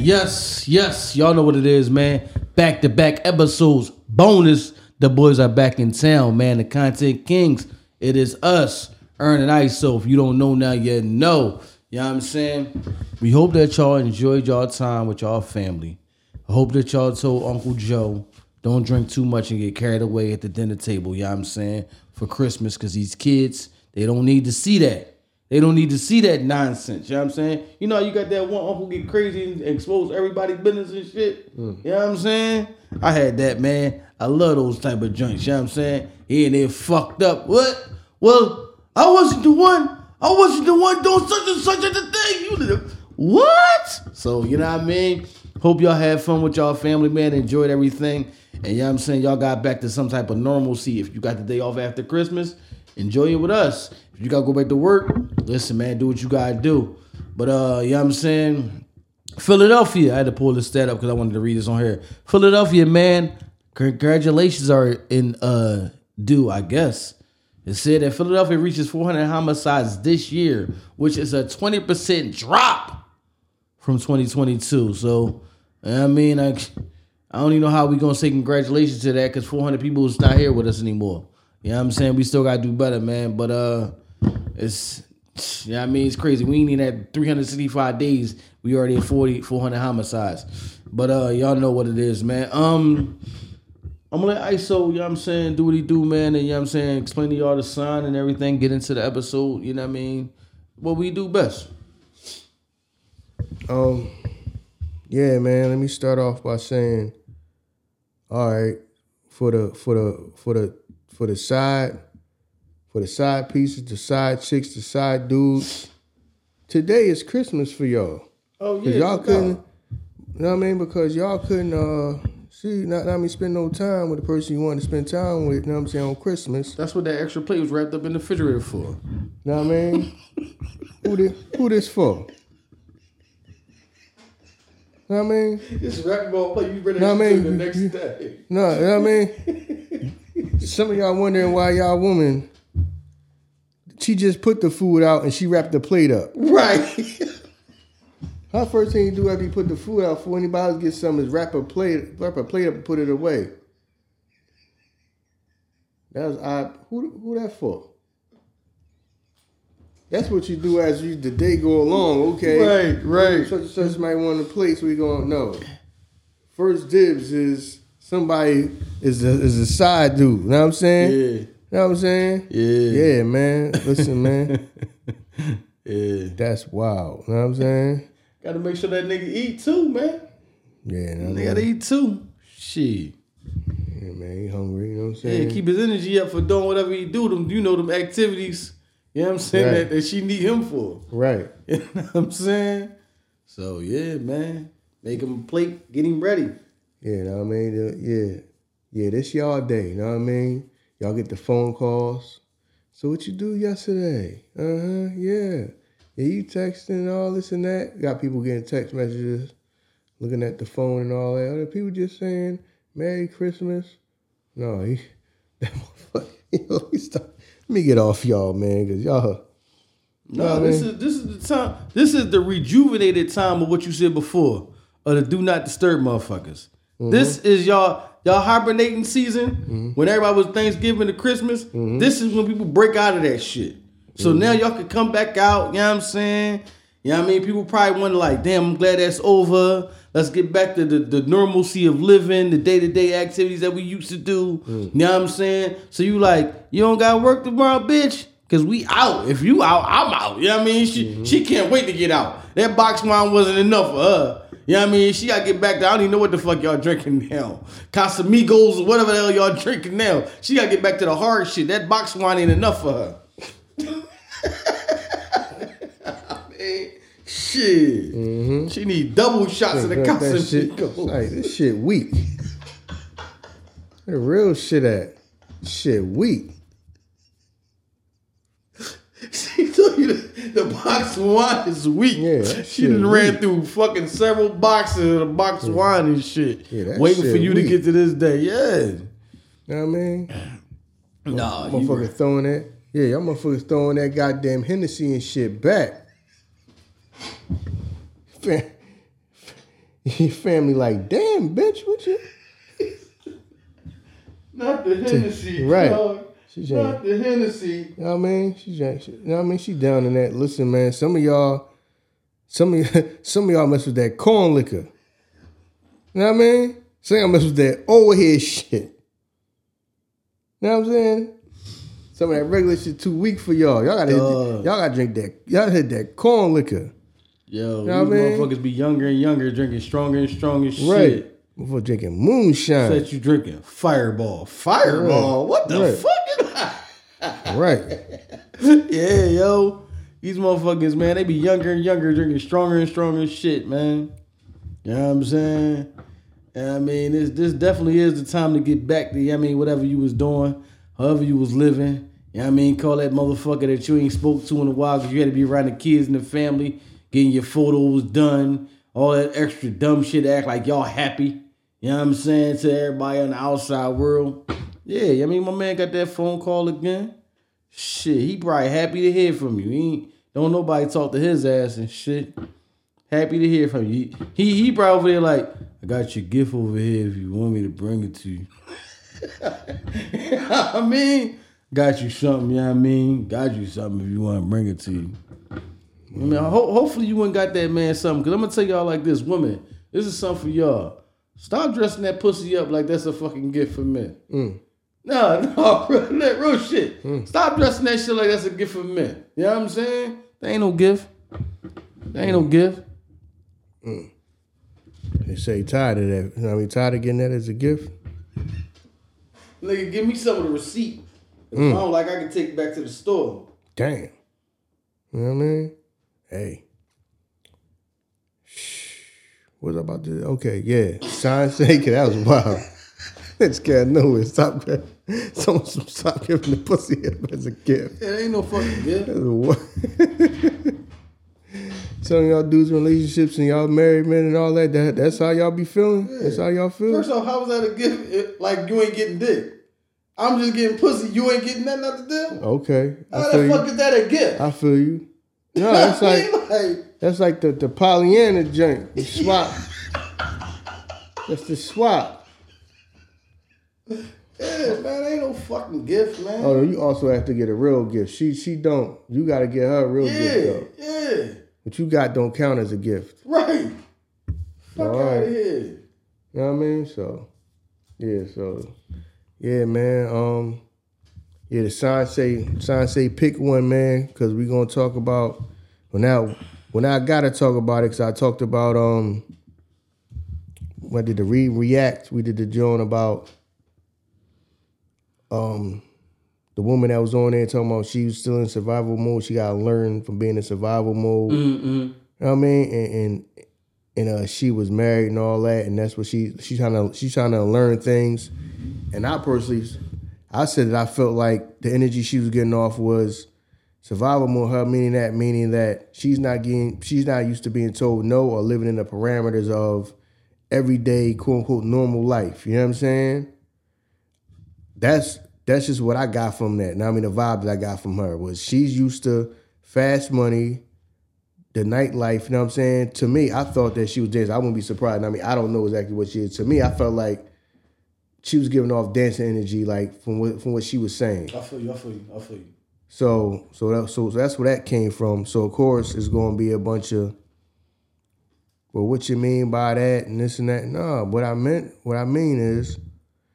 Yes, yes, y'all know what it is, man. Back to back episodes, bonus. The boys are back in town, man. The content kings. It is us, Ern and Ice. So if you don't know now, you know. You know what I'm saying? We hope that y'all enjoyed y'all time with y'all family. I hope that y'all told Uncle Joe don't drink too much and get carried away at the dinner table. You know what I'm saying? For Christmas, because these kids, they don't need to see that. They don't need to see that nonsense. You know what I'm saying? You know, you got that one uncle get crazy and expose everybody's business and shit. Hmm. You know what I'm saying? I had that, man. I love those type of joints. You know what I'm saying? He and they fucked up. What? Well, I wasn't the one. I wasn't the one doing such and such a thing. You did. What? So, you know what I mean? Hope y'all had fun with y'all family, man. Enjoyed everything. And you know what I'm saying? Y'all got back to some type of normalcy. If you got the day off after Christmas, enjoy it with us. You gotta go back to work, listen, man, do what you gotta do. But uh, you know what I'm saying? Philadelphia, I had to pull this stat up because I wanted to read this on here. Philadelphia, man, congratulations are in uh due, I guess. It said that Philadelphia reaches 400 homicides this year, which is a 20% drop from 2022. So, I mean, I, I don't even know how we gonna say congratulations to that because 400 people is not here with us anymore. You know what I'm saying? We still gotta do better, man. But uh, it's yeah, you know I mean, it's crazy. We ain't even at 365 days. We already at 40, 400 homicides. But uh, y'all know what it is, man. Um, I'm gonna let Iso, you know what I'm saying, do what he do, man, and you know what I'm saying, explain to y'all the sign and everything, get into the episode, you know what I mean? What we do best. Um, yeah, man. Let me start off by saying, all right, for the for the for the for the side for the side pieces, the side chicks, the side dudes. Today is Christmas for y'all. Oh Cause y'all couldn't, you know what I mean? Because y'all couldn't uh see not not me spend no time with the person you wanted to spend time with. You know what I'm saying on Christmas. That's what that extra plate was wrapped up in the refrigerator for. You know what I mean? who this who this for? You know what I mean? This wrapped ball plate, you ready No, I mean, the next day. No, you know what I mean? Some of y'all wondering why y'all woman, she just put the food out and she wrapped the plate up. Right. Her first thing you do after you put the food out for anybody else get some is wrap a plate, wrap a plate up and put it away. That was odd. Who who that for? That's what you do as you the day go along, okay? Right, right. Such and such might want a plate, so we gonna know. First dibs is somebody is a is a side dude. You know what I'm saying? Yeah. You know what I'm saying? Yeah. Yeah, man. Listen, man. Yeah. That's wild. You know what I'm saying? Gotta make sure that nigga eat too, man. Yeah, know They gotta eat too. Shit. Yeah, man, he hungry, you know what I'm saying? Yeah, keep his energy up for doing whatever he do. Them, you know, them activities. You know what I'm saying? Right. That, that she need him for. right. You know what I'm saying? So yeah, man. Make him a plate, get him ready. Yeah, you know what I mean? Yeah. Yeah, this y'all day, you know what I mean? Y'all get the phone calls. So what you do yesterday? Uh-huh, yeah. Yeah, you texting and all this and that. Got people getting text messages, looking at the phone and all that. Other people just saying, Merry Christmas. No, he, that motherfucker, you know. Let me get off y'all, man, because y'all, No, this man. is this is the time. This is the rejuvenated time of what you said before, of the do not disturb motherfuckers. Mm-hmm. This is y'all y'all hibernating season when everybody was Thanksgiving to Christmas. Mm-hmm. This is when people break out of that shit. So now y'all can come back out. You know what I'm saying? You know what I mean? People probably wonder like, damn, I'm glad that's over. Let's get back to the, the normalcy of living, the day to day activities that we used to do. Mm. You know what I'm saying? So you like, you don't got work tomorrow, bitch? Cause we out. If you out, I'm out. You know what I mean? She Mm-hmm. she can't wait to get out. That box wine wasn't enough for her. You know what I mean? She gotta get back to I don't even know what the fuck y'all drinking now. Casamigos or whatever the hell y'all drinking now. She gotta get back to the hard shit. That box wine ain't enough for her. I mean, shit. Mm-hmm. She need double shots of the that, that shit, Casamigos. like, this shit weak. Where the real shit at? Shit weak. She told you the, the box wine is weak. Yeah, she done ran through fucking several boxes of the box of wine and shit. Yeah, waiting for shit you to get to this day. Yeah. You know what I mean? Nah, you Motherfucker throwing that. Yeah, y'all motherfuckers throwing that goddamn Hennessy and shit back. Fam, your family like, damn, bitch, what you? Not the Hennessy, right. dog. She Not the Hennessy. You know what I mean? She, she you know what I mean? She down in that. Listen, man, some of y'all, some of y- some of y'all mess with that corn liquor. You know what I mean? Some of y'all mess with that overhead shit. You know what I'm saying? Some of that regular shit too weak for y'all. Y'all gotta hit, Dog. y'all gotta drink that. Y'all hit that corn liquor. Yo, know these I mean? motherfuckers be younger and younger, drinking stronger and stronger shit. Right. Before drinking moonshine. Said you drinking Fireball. Fireball. What the Right. fuck? Right. yeah, yo. These motherfuckers, man, they be younger and younger, drinking stronger and stronger shit, man. You know what I'm saying? And I mean, this this definitely is the time to get back to, I mean, whatever you was doing, however you was living. You know what I mean? Call that motherfucker that you ain't spoke to in a while because you had to be around the kids and the family, getting your photos done, all that extra dumb shit to act like y'all happy. You know what I'm saying? To everybody on the outside world. Yeah, I mean, my man got that phone call again. Shit, he probably happy to hear from you. He ain't, don't nobody talk to his ass and shit. Happy to hear from you. He he probably over there like, I got your gift over here if you want me to bring it to you. I mean, got you something, you know what I mean? Got you something if you want to bring it to you. I mean, ho- hopefully you wouldn't got that man something. Cause I'm gonna tell y'all like this, woman, this is something for y'all. Stop dressing that pussy up like that's a fucking gift for men. Mm. No, no, real, real shit. Mm. Stop dressing that shit like that's a gift for men. You know what I'm saying? That ain't no gift. That ain't no gift. Mm. They say tired of that. You know what I mean? Tired of getting that as a gift. Nigga, give me some of the receipt. If I mm. don't like, I can take it back to the store. Damn. You know what I mean? Hey. Shh. What was I about to Okay, yeah. Sign say, that was wild. This guy know it. Stop Someone stop giving the pussy up as a gift. It ain't no fucking gift. Wa- Some y'all dudes in relationships and y'all married men and all that, that that's how y'all be feeling? That's how y'all feel? First off, how was that a gift? Like you ain't getting dick. I'm just getting pussy. You ain't getting nothing out the deal. Okay. I How feel the fuck you. is that a gift? I feel you. No, that's I like like That's like the, the Pollyanna joint, the swap. That's the swap. yeah, man, ain't no fucking gift, man. Oh, you also have to get a real gift. She she don't. You got to get her a real yeah, gift though. yeah, What you got don't count as a gift. right. Fuck All out of here. You know what I mean? So, yeah. So, yeah, man. Um, yeah. The sign say sign say pick one, man, because we gonna talk about. Well, now, well, now I gotta talk about it because I talked about um. What did the re react? We did the joint about um the woman that was on there talking about she was still in survival mode. She gotta learn from being in survival mode. Mm-mm. You know what I mean? And and, and uh, she was married and all that, and that's what she she's trying to she's trying to learn things. And I personally, I said that I felt like the energy she was getting off was survival mode. Her meaning that meaning that she's not getting she's not used to being told no or living in the parameters of everyday quote unquote normal life. You know what I'm saying? That's that's just what I got from that. Now I mean the vibe that I got from her was she's used to fast money, the nightlife, you know what I'm saying? To me, I thought that she was dancing. I wouldn't be surprised. I mean, I don't know exactly what she is. To me, I felt like she was giving off dancing energy, like from what from what she was saying. I feel you. I feel you. I feel you. So so that, so that's where that came from. So of course it's gonna be a bunch of well, what you mean by that and this and that? No, what I meant, what I mean is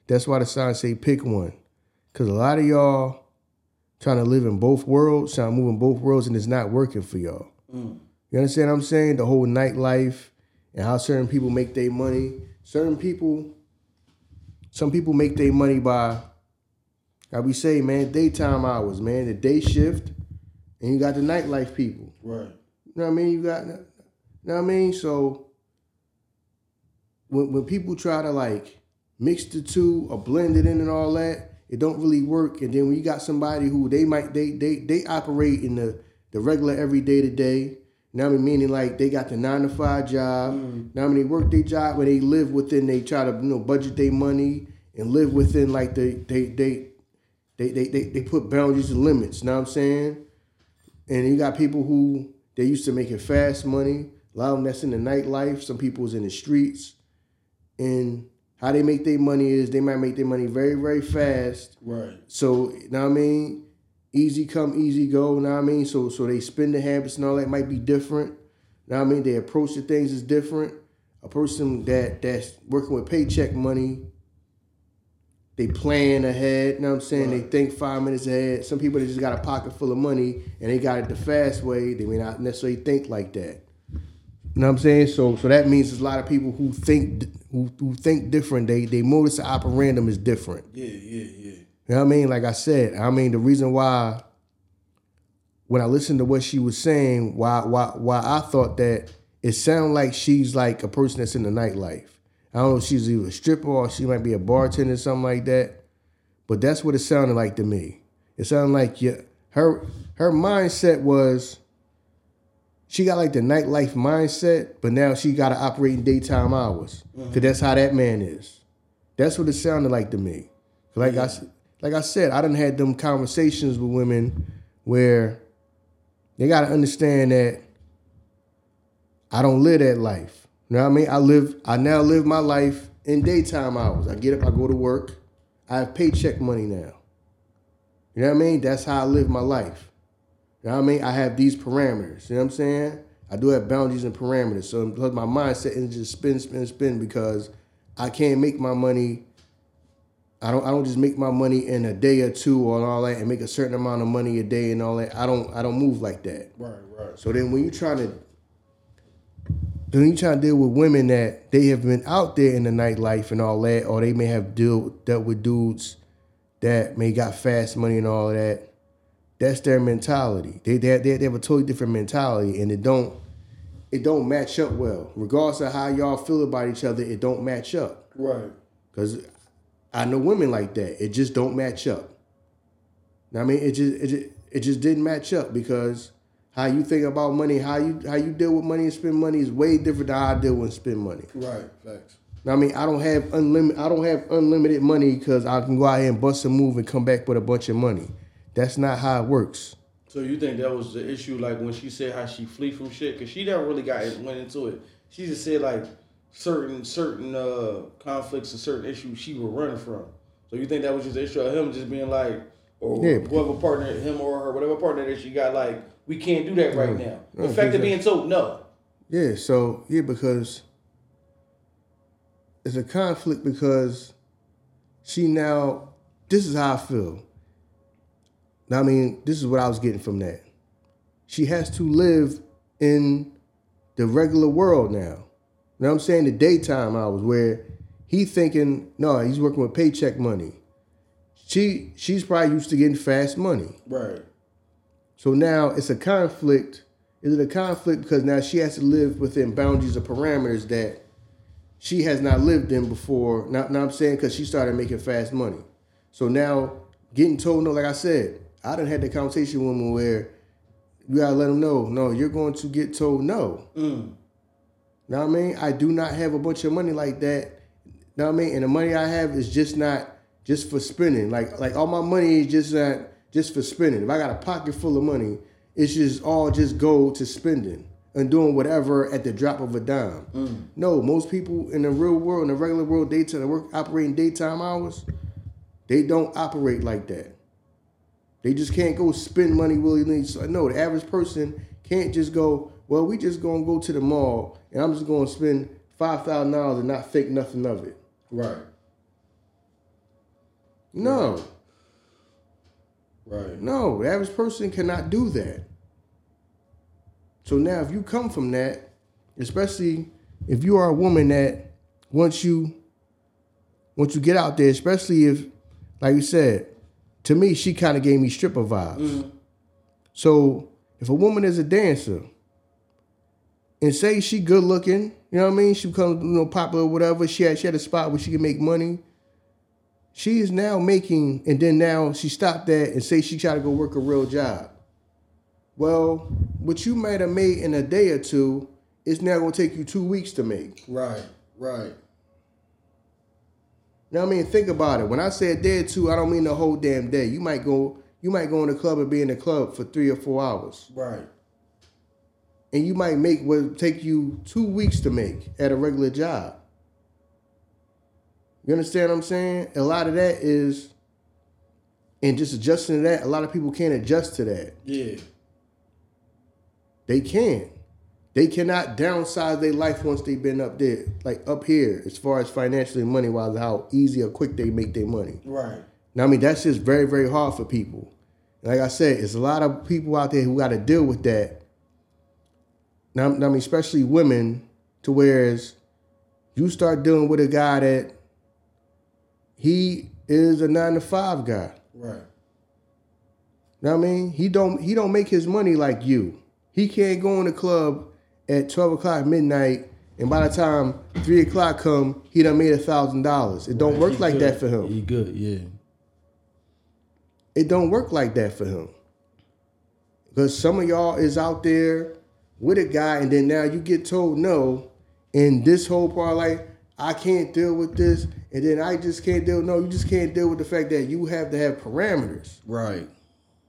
that's why the sign say pick one. Cause a lot of y'all trying to live in both worlds, trying to move in both worlds, and it's not working for y'all. Mm. You understand what I'm saying? The whole nightlife and how certain people make their money. Certain people, some people make their money by, like we say, man, daytime hours, man, the day shift, and you got the nightlife people. Right. You know what I mean? You got, you know what I mean? So when when people try to like mix the two or blend it in and all that, it don't really work. And then when you got somebody who they might they they they operate in the the regular everyday to day. Now I mean meaning like they got the nine to five job. Mm. Now I mean they work their job where they live within. They try to you know budget their money and live within like the they they they they they, they put boundaries and limits. You know what I'm saying? And you got people who they used to making fast money, A lot of them that's in the nightlife. Some people's in the streets. And how they make their money is they might make their money very, very fast. Right. So, you know what I mean? Easy come, easy go, you know what I mean? So so they spend the habits and all that might be different. You know what I mean? They approach the things is different. A person that that's working with paycheck money, they plan ahead, you know what I'm saying? Right. They think five minutes ahead. Some people that just got a pocket full of money and they got it the fast way, they may not necessarily think like that. You know what I'm saying? So so that means there's a lot of people who think who, who think different. They they modus operandum is different. Yeah, yeah, yeah. You know what I mean? Like I said, I mean the reason why when I listened to what she was saying, why why why I thought that it sounded like she's like a person that's in the nightlife. I don't know if she's either a stripper or she might be a bartender or something like that. But that's what it sounded like to me. It sounded like yeah, her her mindset was she got like the nightlife mindset, but now she got to operate in daytime hours. Mm-hmm. Cause that's how that man is. That's what it sounded like to me. Like I s- like I said, I done had them conversations with women where they got to understand that I don't live that life. You know what I mean? I live. I now live my life in daytime hours. I get up. I go to work. I have paycheck money now. You know what I mean? That's how I live my life. You know what I mean? I have these parameters. You know what I'm saying? I do have boundaries and parameters. So because my mindset is just spin, spin, spin because I can't make my money. I don't I don't just make my money in a day or two or all that and make a certain amount of money a day and all that. I don't I don't move like that. Right, right. So then when you're trying to then you trying to deal with women that they have been out there in the nightlife and all that, or they may have deal dealt with dudes that may got fast money and all that. That's their mentality. They they, they they have a totally different mentality, and it don't it don't match up well. Regardless of how y'all feel about each other, it don't match up. Right. Cause I know women like that. It just don't match up. I mean, it just it just, it just didn't match up because how you think about money, how you how you deal with money and spend money is way different than how I deal with spend money. Right. Facts. I mean, I don't have unlimited I don't have unlimited money because I can go out here and bust a move and come back with a bunch of money. That's not how it works. So you think that was the issue, like when she said how she flee from shit? Cause she never really got went into it. She just said like certain certain uh conflicts and certain issues she was running from. So you think that was just the issue of him just being like, or Yeah. whoever partner, him or her, whatever partner that she got, like we can't do that right now. No, the fact of being told no. Yeah, so yeah, because it's a conflict because she now this is how I feel. Now, I mean, this is what I was getting from that. She has to live in the regular world now. You know what I'm saying? The daytime hours where he thinking, no, he's working with paycheck money. She she's probably used to getting fast money. Right. So now it's a conflict. Is it a conflict because now she has to live within boundaries or parameters that she has not lived in before? Now, now I'm saying because she started making fast money. So now getting told no, like I said, I done had the conversation with them where you gotta let them know, no, you're going to get told no. Mm. Know what I mean? I do not have a bunch of money like that. Know what I mean? And the money I have is just not just for spending. Like like all my money is just not just for spending. If I got a pocket full of money, it's just all just go to spending and doing whatever at the drop of a dime. Mm. No, most people in the real world, in the regular world, daytime that work operating daytime hours, they don't operate like that. They just can't go spend money willy nilly. So, no, the average person can't just go. Well, we just gonna go to the mall and I'm just gonna spend five thousand dollars and not think nothing of it. Right. No, Right. No, the average person cannot do that. So now, if you come from that, especially if you are a woman that once you once you get out there, especially if, like you said, to me, she kind of gave me stripper vibes. Mm-hmm. So if a woman is a dancer and say she good looking, you know what I mean? She becomes you know popular or whatever. She had she had a spot where she can make money. She is now making, and then now she stopped that and say she try to go work a real job. Well, what you might have made in a day or two is now gonna take you two weeks to make. Right. Right. Now I mean? Think about it. When I say a day or two, I don't mean the whole damn day. You might go, you might go in the club and be in the club for three or four hours. Right. and you might make what take you two weeks to make at a regular job. You understand what I'm saying? A lot of that is, and just adjusting to that, a lot of people can't adjust to that. Yeah. They can. They cannot downsize their life once they've been up there, like up here, as far as financially, money wise, how easy or quick they make their money. Right. Now, I mean, that's just very, very hard for people. Like I said, it's a lot of people out there who got to deal with that. Now, I mean, especially women, to whereas you start dealing with a guy that he is a nine to five guy. Right. You know what I mean? He don't he don't make his money like you. He can't go in the club at twelve o'clock midnight, and by the time three o'clock come, he done made a thousand dollars. It don't work He like good. that for him. He good. Yeah. It don't work like that for him. Because some of y'all is out there with a guy, and then now you get told no, and this whole part like I can't deal with this, and then I just can't deal. No, you just can't deal with the fact that you have to have parameters. Right.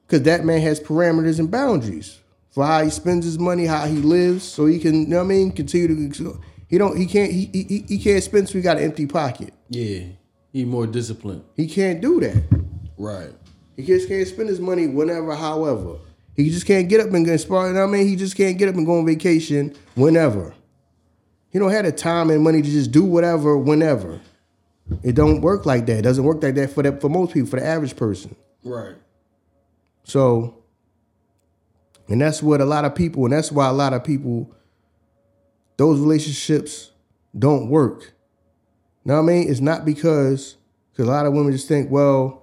Because that man has parameters and boundaries for how he spends his money, how he lives, so he can, you know what I mean, continue to. He don't. He can't. He he, he can't spend so he got an empty pocket. Yeah. He more disciplined. He can't do that. Right. He just can't spend his money whenever, however. He just can't get up and get spar. You know what I mean, he just can't get up and go on vacation whenever. He don't have the time and money to just do whatever whenever. It don't work like that. It doesn't work like that for the, for most people, for the average person. Right. So, and that's what a lot of people, and that's why a lot of people, those relationships don't work. Know what I mean? It's not because, because a lot of women just think, well,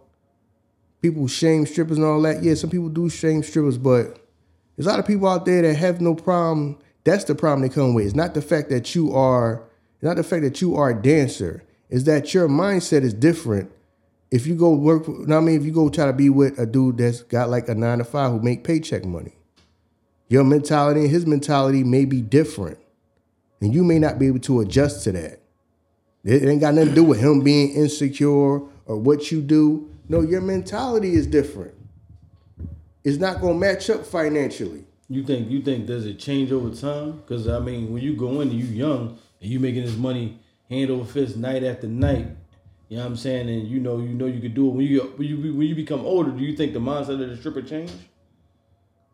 people shame strippers and all that. Yeah, some people do shame strippers, but there's a lot of people out there that have no problem. That's the problem they come with. It's not the fact that you are, not the fact that you are a dancer. Is that your mindset is different if you go work, you know I mean, if you go try to be with a dude that's got like a nine to five who make paycheck money, your mentality and his mentality may be different, and you may not be able to adjust to that. It ain't got nothing to do with him being insecure or what you do. No, your mentality is different. It's not gonna match up financially. You think you think does it change over time? Because I mean, when you go in, and you young and you making this money hand over fist night after night. You know what I'm saying? And you know, you know, you could do it when you when you when you become older. Do you think the mindset of the stripper change?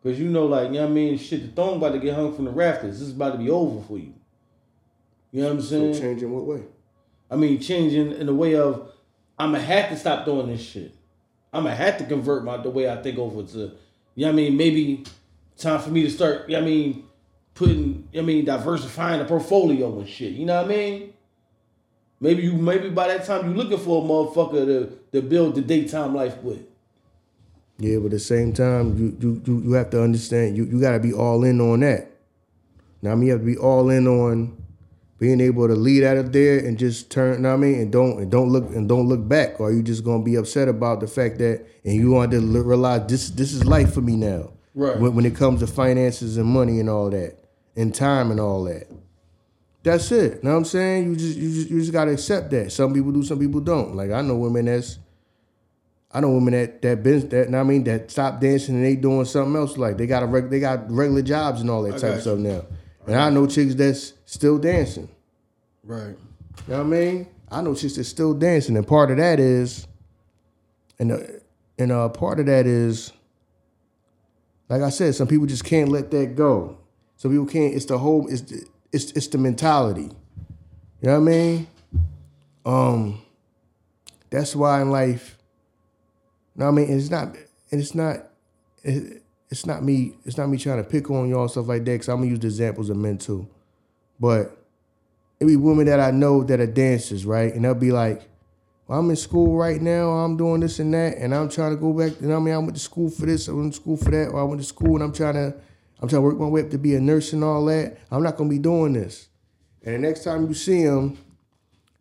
Because you know, like you know what I mean, shit, the thong about to get hung from the rafters. This is about to be over for you. You know what I'm So saying? change in what way? I mean, changing in the way of I'm gonna have to stop doing this shit. I'm gonna have to convert my the way I think over to, you know what I mean? Maybe time for me to start, I mean, putting, I mean, diversifying the portfolio and shit. You know what I mean? Maybe you, maybe by that time you looking for a motherfucker to to build the daytime life with. Yeah, but at the same time, you you you, you have to understand you, you gotta be all in on that. Now I mean you have to be all in on being able to lead out of there and just turn, you know what I mean, and don't and don't look and don't look back, or you just gonna be upset about the fact that and you want to realize this this is life for me now. Right. When, when it comes to finances and money and all that, and time and all that. That's it. Know what I'm saying? You just you just you just gotta accept that. Some people do, some people don't. Like I know women that's I know women that that been that know I mean that stop dancing and they doing something else. Like they got a reg, they got regular jobs and all that type of stuff now. And I know chicks that's still dancing. Right. You know what I mean? I know chicks that's still dancing, and part of that is, and uh, and uh, part of that is, like I said, some people just can't let that go. Some people can't. It's the whole. It's the, it's it's the mentality. You know what I mean? Um, that's why in life. You know what I mean? It's not. And it's not. It, it's not me. It's not me trying to pick on y'all and stuff like that. Because I'm gonna use the examples of men too, but it be women that I know that are dancers, right? And they'll be like, well, I'm in school right now, I'm doing this and that, and I'm trying to go back. You know I mean? I went to school for this, I went to school for that, or I went to school and I'm trying to, I'm trying to work my way up to be a nurse and all that. I'm not gonna be doing this. And the next time you see them,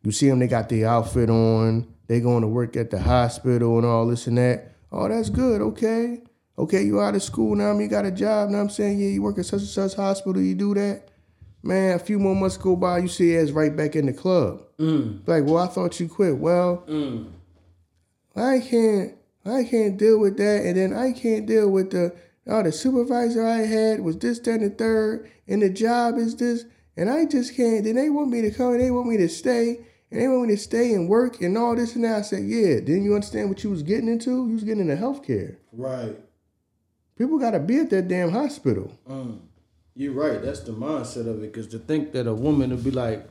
you see them, they got the outfit on, they going to work at the hospital and all this and that. Oh, that's good, okay. Okay, you out of school now, I mean, you got a job, what I'm saying? Yeah, you work at such and such hospital, you do that. Man, a few more months go by, you see ass right back in the club. Like, well, I thought you quit. Well, I can't, I can't deal with that, and then I can't deal with the. Oh, the supervisor I had was this, that, and the third, and the job is this, and I just can't. Then they want me to come, and they want me to stay, and they want me to stay and work and all this and that. I said, yeah. Didn't you understand what you was getting into? You was getting into healthcare. Right. People gotta be at that damn hospital. Mm. You're right. That's the mindset of it. Because to think that a woman would be like,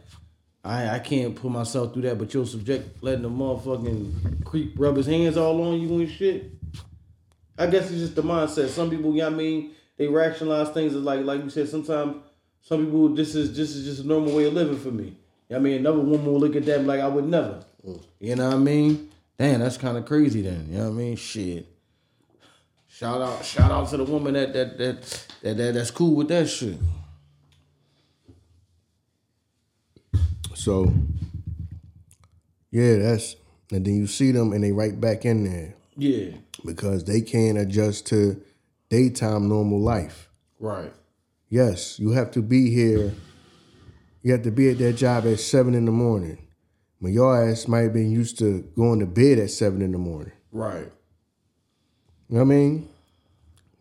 I I can't put myself through that, but you'll subject letting the motherfucking creep rub his hands all on you and shit. I guess it's just the mindset. Some people, you know I mean, they rationalize things as like like you said, sometimes some people this is this is just a normal way of living for me. I mean, another woman will look at that like I would never. Mm. You know what I mean? Damn, that's kind of crazy then. You know what I mean? Shit. Shout out, shout out to the woman that that that that, that that's cool with that shit. So, yeah, that's and then you see them and they right back in there Yeah. because they can't adjust to daytime normal life. Right. Yes, you have to be here. You have to be at that job at seven in the morning. When your ass might have been used to going to bed at seven in the morning. Right. You know what I mean?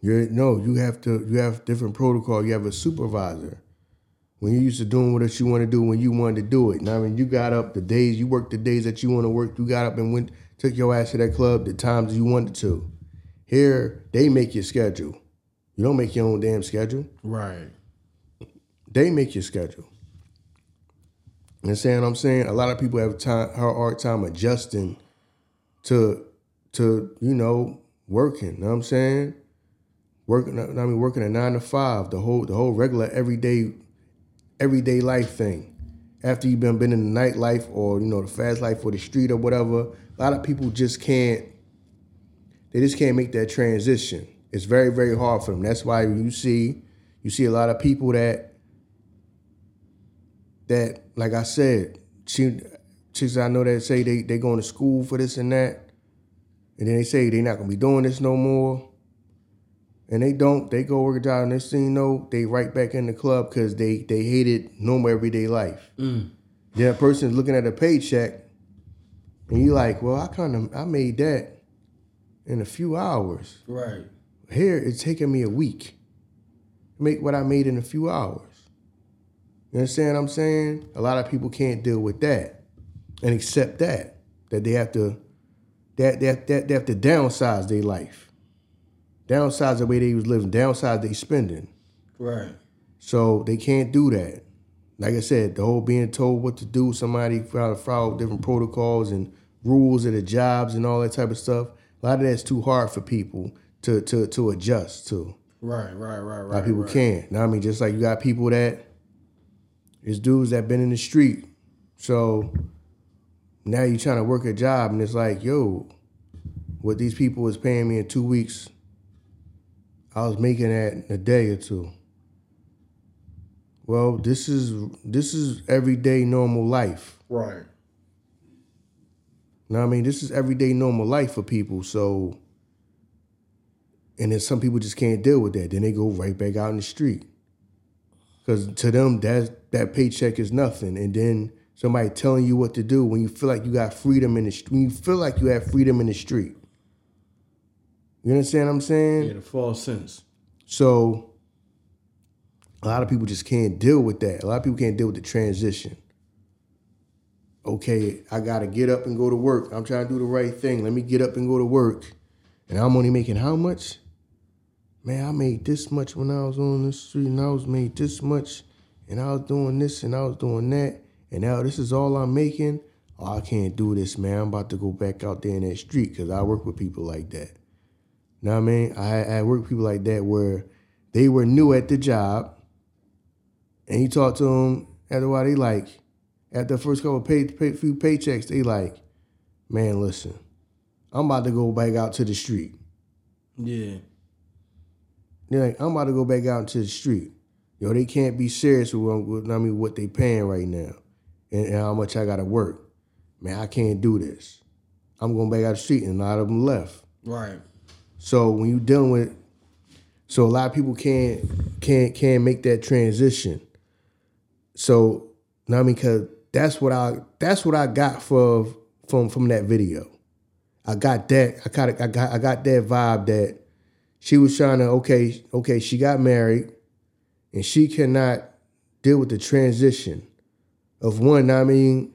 You're no, you have to you have different protocol. You have a supervisor. When you're used to doing what you want to do when you wanted to do it. Now I mean you got up the days you worked the days that you want to work, you got up and went took your ass to that club the times you wanted to. Here, they make your schedule. You don't make your own damn schedule. Right. They make your schedule. You understand what I'm saying? A lot of people have time hard hard time adjusting to to, you know, working. You know what I'm saying? Working I mean working a nine to five, the whole the whole regular everyday everyday life thing. After you've been been in the nightlife or, you know, the fast life or the street or whatever, a lot of people just can't they just can't make that transition. It's very, very hard for them. That's why you see you see a lot of people that that, like I said, chicks I know that say they they going to school for this and that, and then they say they're not gonna be doing this no more, and they don't. They go work a job, and next thing you know, they right back in the club because they they hated normal everyday life. Mm. Then a person's looking at a paycheck, and you're like, well, I kind of I made that in a few hours. Right. Here, it's taking me a week to make what I made in a few hours. You understand what I'm saying? A lot of people can't deal with that and accept that, that they have to, that they, have- that they have to downsize their life, downsize the way they was living, downsize their spending. Right. So they can't do that. Like I said, the whole being told what to do, somebody follow, follow different protocols and rules of the jobs and all that type of stuff. A lot of that's too hard for people to to to adjust to. Right. Right. Right. right. A lot of people right. can't. Now I mean, just like you got people that it's dudes that been in the street. So now you're trying to work a job and it's like, yo, what these people was paying me in two weeks, I was making that in a day or two. Well, this is this is everyday normal life. Right. Now I mean, this is everyday normal life for people. So, and then some people just can't deal with that. Then they go right back out in the street because to them that that paycheck is nothing. And then somebody telling you what to do when you feel like you got freedom in the when you feel like you have freedom in the street. You understand what I'm saying? Yeah. The false sense. So a lot of people just can't deal with that. A lot of people can't deal with the transition. Okay, I gotta get up and go to work. I'm trying to do the right thing. Let me get up and go to work. And I'm only making how much? Man, I made this much when I was on the street, and I was made this much, and I was doing this and I was doing that, and now this is all I'm making. Oh, I can't do this, man. I'm about to go back out there in that street because I work with people like that. You know what I mean? I, I work with people like that where they were new at the job, and you talk to them after a while, they like, after the first couple of pay, pay, few paychecks, they like, man, listen, I'm about to go back out to the street. Yeah. They're like, I'm about to go back out into the street. Yo, they can't be serious with, with I mean, what they paying right now and, and how much I got to work. Man, I can't do this. I'm going back out the street, and a lot of them left. Right. So when you dealing with, so a lot of people can't can't can't make that transition. So, I mean, cause that's what I that's what I got for from from that video. I got that I got I got I got that vibe that she was trying to okay, okay, she got married, and she cannot deal with the transition of one. I mean,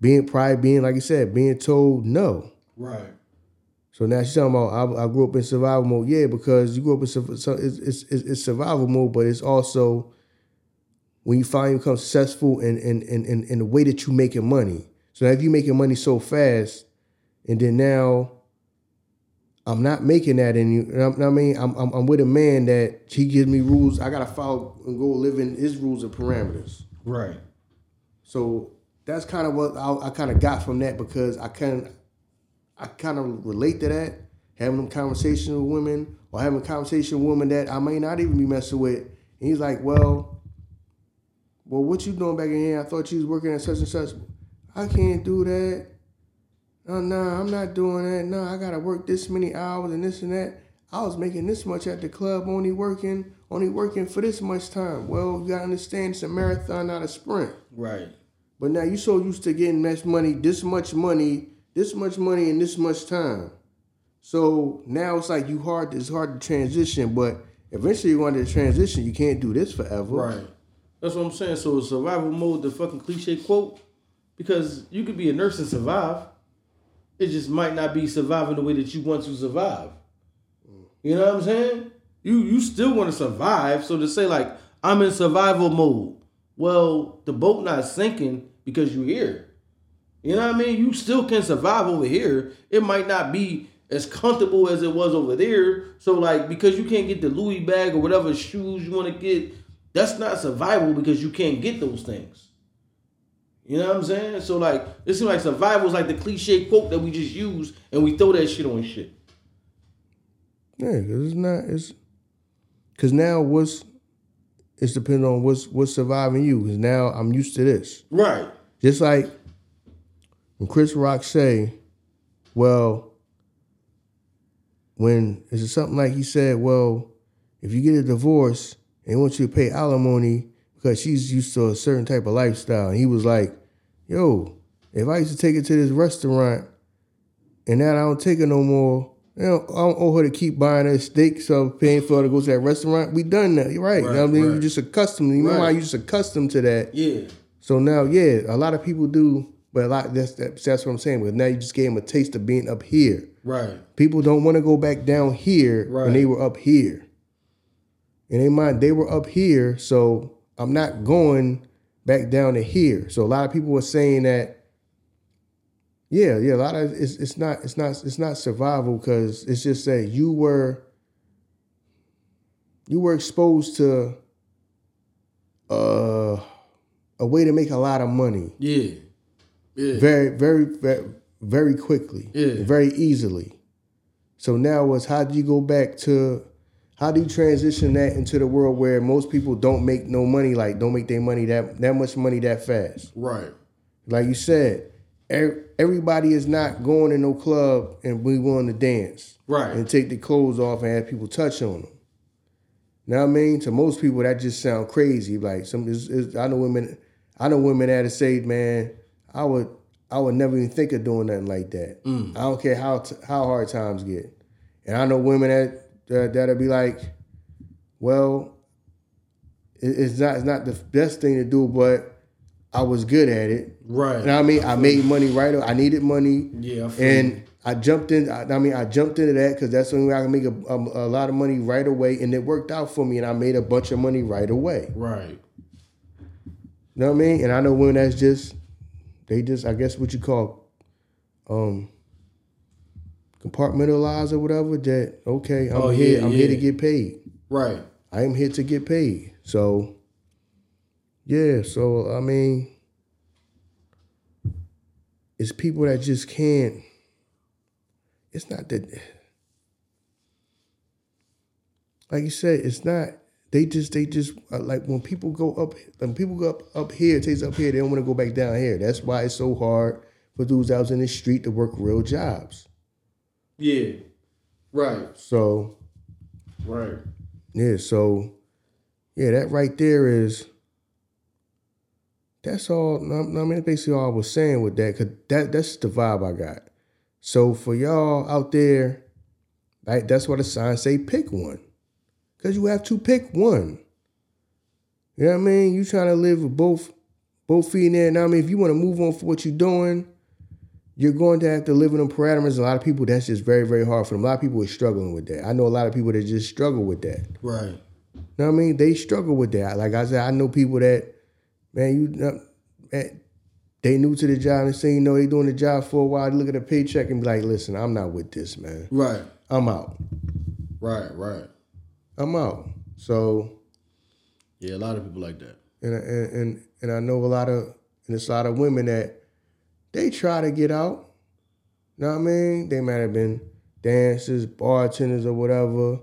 being probably being like you said, being told no. Right. So now she's talking about I, I grew up in survival mode. Yeah, because you grew up in so it's, it's, it's, survival mode, but it's also when you finally become successful in in, in, in in the way that you making money. So now if you making money so fast, and then now I'm not making that any. You know what I mean, I'm, I'm I'm with a man that he gives me rules. I gotta follow and go live in his rules and parameters. Right. So that's kind of what I, I kind of got from that because I kind I kind of relate to that having them conversations with women or having a conversation with women that I may not even be messing with. And he's like, well, well, what you doing back in here? I thought you was working at such and such. I can't do that. No, no, I'm not doing that. No, I gotta work this many hours and this and that. I was making this much at the club, only working, only working for this much time. Well, you gotta understand it's a marathon, not a sprint. Right. But now you so used to getting much money, this much money, this much money in this much time. So now it's like you hard. It's hard to transition, but eventually you want to transition. You can't do this forever. Right. That's what I'm saying. So survival mode, the fucking cliche quote, because you could be a nurse and survive. It just might not be surviving the way that you want to survive. You know what I'm saying? You you still want to survive. So to say like I'm in survival mode, well, the boat not sinking because you're here. You know what I mean? You still can survive over here. It might not be as comfortable as it was over there. So like because you can't get the Louis bag or whatever shoes you want to get, that's not survival because you can't get those things. You know what I'm saying? So like it seems like survival is like the cliche quote that we just use and we throw that shit on shit. Yeah, because it's not. It's because now what's it's depending on what's what's surviving you. Because now I'm used to this. Right. Just like when Chris Rock say, "Well, when is it something like he said, well, if you get a divorce and they want you to pay alimony because she's used to a certain type of lifestyle," and he was like, "Yo, if I used to take her to this restaurant and now I don't take her no more." You know, I don't owe her to keep buying her steak, so paying for her to go to that restaurant. We done that. You're right. You know what I mean? Right, You're just accustomed. You Right. how you just accustomed to that. Yeah. So now, yeah, a lot of people do, but a lot that's that's, that's what I'm saying. But now you just gave them a taste of being up here. Right. People don't want to go back down here Right. when they were up here. And they mind, they were up here, so I'm not going back down to here. So a lot of people were saying that. Yeah, yeah, a lot of it's it's not it's not it's not survival because it's just that you were you were exposed to uh a way to make a lot of money Yeah. Yeah. very, very, very, very quickly, Yeah. very easily. So now it's how do you go back to how do you transition that into the world where most people don't make no money, like don't make their money that that much money that fast? Right. Like you said, everybody is not going to no club and we willing to dance Right. and take the clothes off and have people touch on them. Now I mean? To most people, that just sound crazy. Like some, it's, it's, I know women, I know women that have said, "Man, I would, I would never even think of doing nothing like that. Mm. I don't care how t- how hard times get." And I know women that that that'll be like, "Well, it, it's not, it's not the best thing to do, but I was good at it. Right. You know what I mean? I made money right. I needed money. Yeah, I and I jumped in. I, I mean, I jumped into that because that's the only way I can make a, a, a lot of money right away, and it worked out for me. And I made a bunch of money right away. Right. You know what I mean? And I know women that's just they just I guess what you call um compartmentalize or whatever. That okay, I'm Oh, here. yeah, I'm here to get paid. Right. I am here to get paid. So yeah, so I mean it's people that just can't it's not that like you said, it's not they just they just uh, like when people go up when people go up up here, it takes up here, they don't want to go back down here. That's why it's so hard for dudes out in the street to work real jobs. Yeah. Right. So Right. Yeah, so yeah, that right there is that's all. I mean, that's basically all I was saying with that, cause that that's the vibe I got. So for y'all out there Like that's what the signs say pick one. Cause you have to pick one. You know what I mean? You trying to live with both both feet in there. Now I mean if you want to move on for what you're doing, you're going to have to live in them parameters. A lot of people that's just very, very hard for them. A lot of people are struggling with that. I know a lot of people that just struggle with that. Right. You know what I mean? They struggle with that. Like I said, I know people that, man, you know, man, they new to the job and say, you know, they doing the job for a while. They look at a paycheck and be like, listen, I'm not with this, man. Right. I'm out. Right. Right. I'm out. So, Yeah, a lot of people like that. and and and, and I know a lot of, and it's a lot of women that they try to get out. You know what I mean? They might have been dancers, bartenders, or whatever.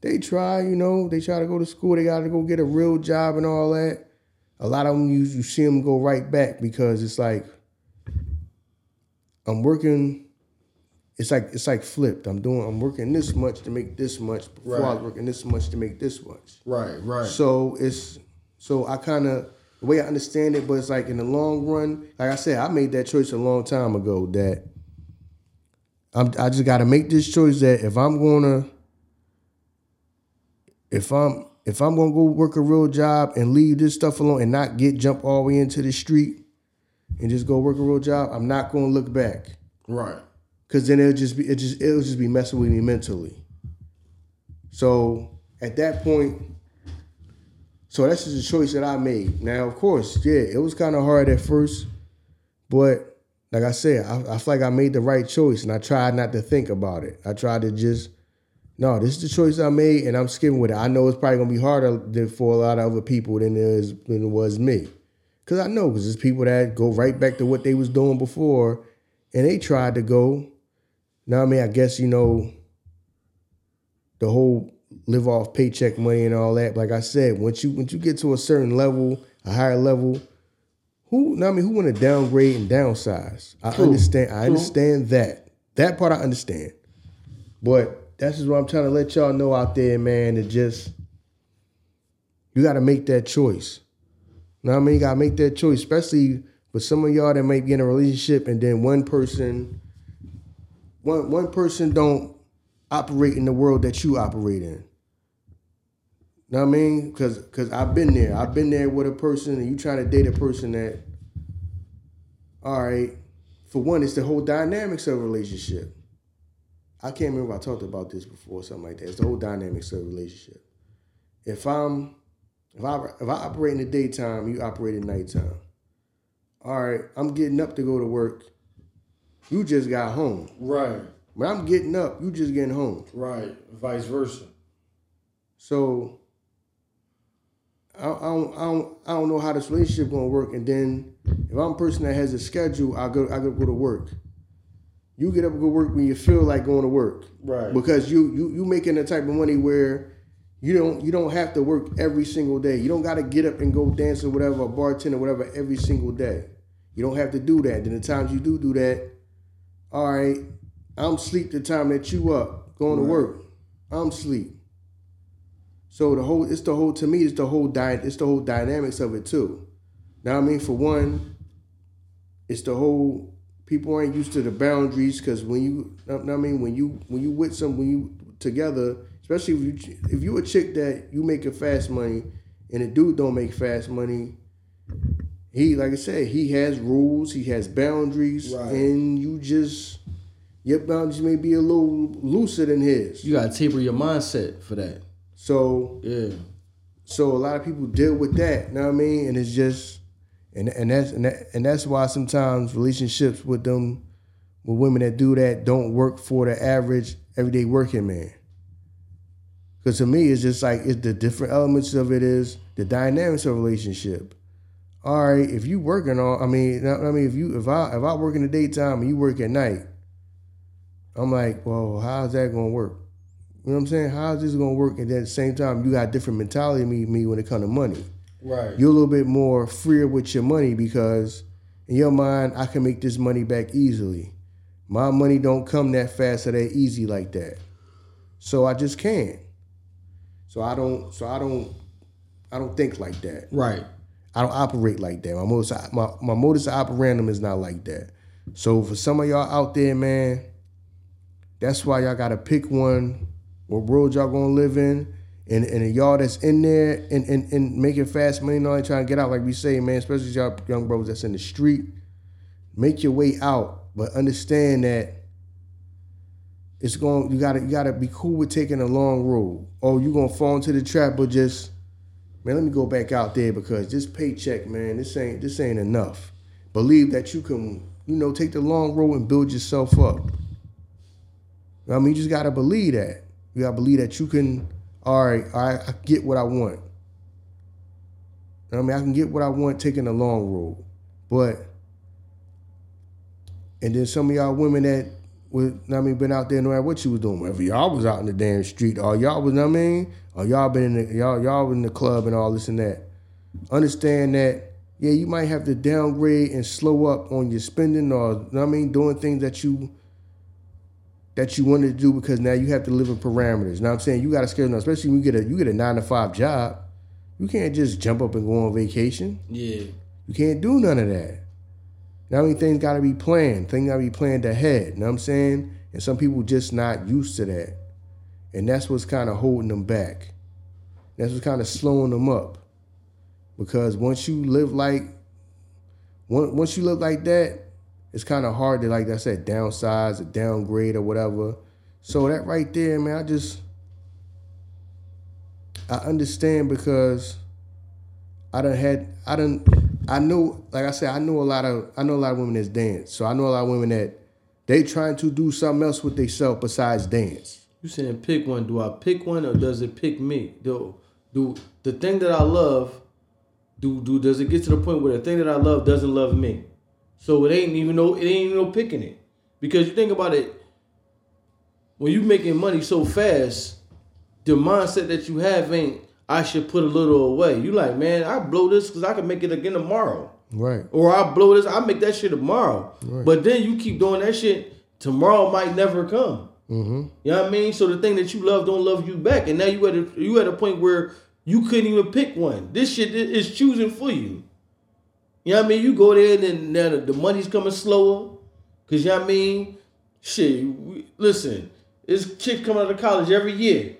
They try, you know, they try to go to school. They got to go get a real job and all that. A lot of them, you, you see them go right back because it's like, I'm working. It's like it's like flipped. I'm doing. I'm working this much to make this much. Before I was working this much to make this much. Right. Right. So it's so I kind of the way I understand it, but it's like in the long run, like I said, I made that choice a long time ago that I'm I just got to make this choice that if I'm gonna if I'm if I'm gonna go work a real job and leave this stuff alone and not get jump all the way into the street and just go work a real job, I'm not gonna look back. right. Cause then it'll just be it just it'll just be messing with me mentally. So at that point, so that's just a choice that I made. Now, of course, yeah, it was kind of hard at first, but like I said, I, I feel like I made the right choice, and I tried not to think about it. I tried to just, no, this is the choice I made, and I'm skipping with it. I know it's probably gonna be harder than for a lot of other people than it is than it was me, cause I know because there's people that go right back to what they was doing before, and they tried to go. Now I mean, I guess you know the whole live off paycheck money and all that. Like I said, once you once you get to a certain level, a higher level, who now I mean who want to downgrade and downsize? I True. understand. I True. understand that. That part I understand. But that's just what I'm trying to let y'all know out there, man. To just you got to make that choice. Now I mean, you got to make that choice, especially with some of y'all that might be in a relationship and then one person, one one person don't operate in the world that you operate in. You know what I mean? Cause cause I've been there. I've been there with a person and you trying to date a person that, all right, for one, it's the whole dynamics of a relationship. I can't remember if I talked about this before, something like that. It's the whole dynamics of a relationship. If I'm if I if I operate in the daytime, you operate at nighttime. All right, I'm getting up to go to work. You just got home. Right. When I'm getting up, you just getting home. Right. Vice versa. So I, I, don't, I, don't, I don't know how this relationship gonna work. And then if I'm a person that has a schedule, I go I go go to work. You get up and go work when you feel like going to work Right. because you you you making the type of money where you don't you don't have to work every single day. You don't got to get up and go dance or whatever, or bartend or whatever every single day. You don't have to do that. Then the times you do do that, all right, I'm sleep the time that you up going to work. I'm sleep. So the whole it's the whole to me it's the whole dy- it's the whole dynamics of it too. Now I mean for one, it's the whole people aren't used to the boundaries because when you I mean when you when you with some when you together, especially if you if you a chick that you making fast money and a dude don't make fast money, he like I said he has rules, he has boundaries, Right. and you just your boundaries may be a little looser than his. You gotta taper your mindset for that. So Yeah. so a lot of people deal with that, you know what I mean? And it's just and and that's and, that, and that's why sometimes relationships with them with women that do that don't work for the average everyday working man. Cause to me it's just like it's the different elements of it is the dynamics of relationship. All right, if you working on I mean I mean if you if I if I work in the daytime and you work at night, I'm like, well, how's that gonna work? You know what I'm saying? How's this gonna work? And at the same time, you got different mentality me, me when it comes to money. Right. You're a little bit more freer with your money because in your mind, I can make this money back easily. My money don't come that fast or that easy like that. So I just can't. So I don't so I don't I don't think like that. right. I don't operate like that. My modus my, my modus operandum is not like that. So for some of y'all out there, man, That's why y'all gotta pick one. What world y'all gonna live in? And and y'all that's in there and, and, and making fast money, and not trying to get out, like we say, man, especially y'all young brothers that's in the street. Make your way out, but understand that it's going you gotta you gotta be cool with taking a long road. Oh, you gonna fall into the trap, but just man, let me go back out there because this paycheck, man, this ain't this ain't enough. Believe that you can, you know, take the long road and build yourself up. I mean, you just gotta believe that. You gotta believe that you can. All right, right, I get what I want. I mean, I can get what I want taking the long road, but and then some of y'all women that would, I mean, been out there no matter what you was doing. Whether y'all was out in the damn street, or y'all was, I mean, or y'all been in the y'all y'all in the club and all this and that. Understand that, yeah, you might have to downgrade and slow up on your spending, or I mean, doing things that you that you wanted to do because now you have to live in parameters. Now I'm saying you got to schedule, especially when you get a you get a nine to five job. You can't just jump up and go on vacation. Yeah. You can't do none of that. Now, I mean, things got to be planned. Things got to be planned ahead. You know what I'm saying? And some people just not used to that. And that's what's kind of holding them back. That's what's kind of slowing them up. Because once you live like, once you live like that, it's kind of hard to, like I said, downsize or downgrade or whatever. So that right there, man, I just, I understand because I done had, I done, I know, like I said, I know a lot of I know a lot of women that dance. So I know a lot of women that they trying to do something else with themselves besides dance. You saying pick one? Do I pick one or does it pick me? Do do the thing that I love? Do do does it get to the point where the thing that I love doesn't love me? So it ain't even no it ain't even no picking it because you think about it. When you making money so fast, the mindset that you have ain't I should put a little away. You like, man, I blow this because I can make it again tomorrow. Right. Or I blow this, I make that shit tomorrow. Right. But then you keep doing that shit, tomorrow might never come. Mm-hmm. You know what I mean? So the thing that you love don't love you back, and now you at a, you at a point where you couldn't even pick one. This shit is choosing for you. You know what I mean? You go there and then now the money's coming slower. Cause you know what I mean? Shit, we, listen, it's chicks coming out of college every year.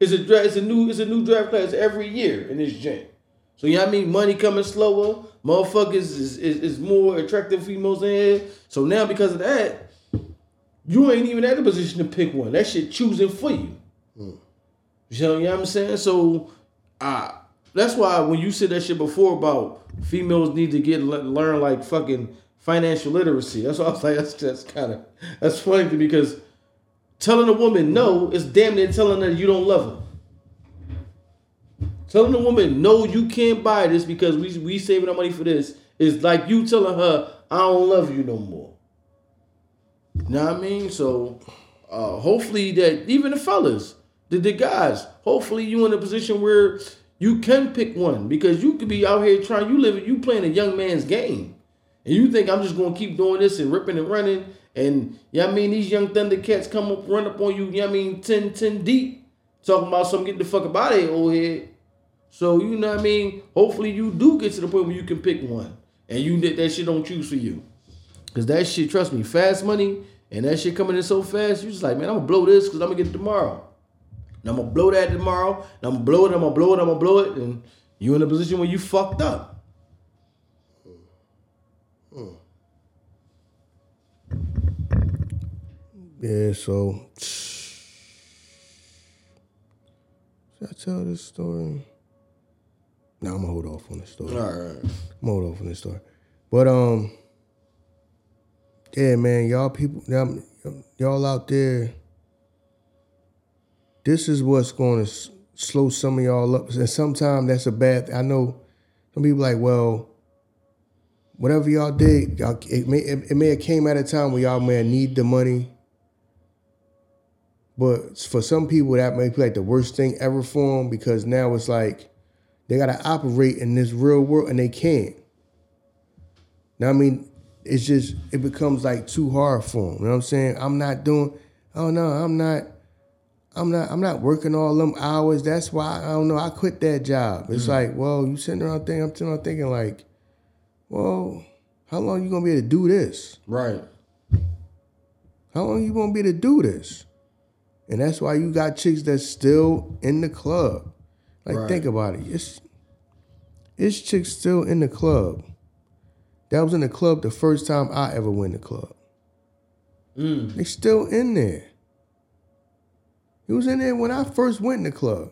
It's a draft. It's a new. It's a new draft class every year in this gym. So you know what I mean? Money coming slower. Motherfuckers is, is, is more attractive females in here. So now because of that, you ain't even at the position to pick one. That shit choosing for you. Mm. You know, what I'm saying? So uh, that's why when you said that shit before about females need to get learn like fucking financial literacy. That's why I was like, that's that's kind of that's funny to me because Telling a woman no is damn near telling her you don't love her. Telling a woman no, you can't buy this because we we saving our money for this is like you telling her I don't love you no more. You know what I mean? So uh, hopefully that even the fellas, the, the guys, hopefully you in a position where you can pick one because you could be out here trying. You live, you playing a young man's game, and you think I'm just gonna keep doing this and ripping and running and yeah, I mean these young Thundercats come up, run up on you. Yeah, I mean 10, 10 deep, talking about something. Get the fuck up out of here, old head. So you know what I mean. Hopefully you do get to the point where you can pick one, and you that shit don't choose for you, cause that shit. Trust me, fast money and that shit coming in so fast. You just like man, I'm gonna blow this cause I'm gonna get it tomorrow. And I'm gonna blow that tomorrow. And I'm gonna blow it. I'm gonna blow it. I'm gonna blow it. And you in a position where you fucked up. Yeah, so should I tell this story? No, I'm gonna hold off on this story. All right. I'm gonna hold off on this story. But um, yeah, man, y'all people, y'all, y'all out there. This is what's going to slow some of y'all up, and sometimes that's a bad. I know some people like, well, whatever y'all did, y'all, it may it, it may have came at a time where y'all may need the money but for some people, that may be like the worst thing ever for them because now it's like they got to operate in this real world and they can't. Now, I mean, it's just, it becomes like too hard for them. You know what I'm saying? I'm not doing, oh no, I'm not. I'm not I'm not working all them hours. That's why I don't know. I quit that job. It's mm like, well, you sitting around thinking, I'm sitting around thinking like, well, how long you gonna be able to do this? Right. How long you gonna be able to do this? And that's why you got chicks that's still in the club. Like Right. think about it. It's it's chicks still in the club. That was in the club the first time I ever went to club. Mm. They still in there. He was in there when I first went in the club.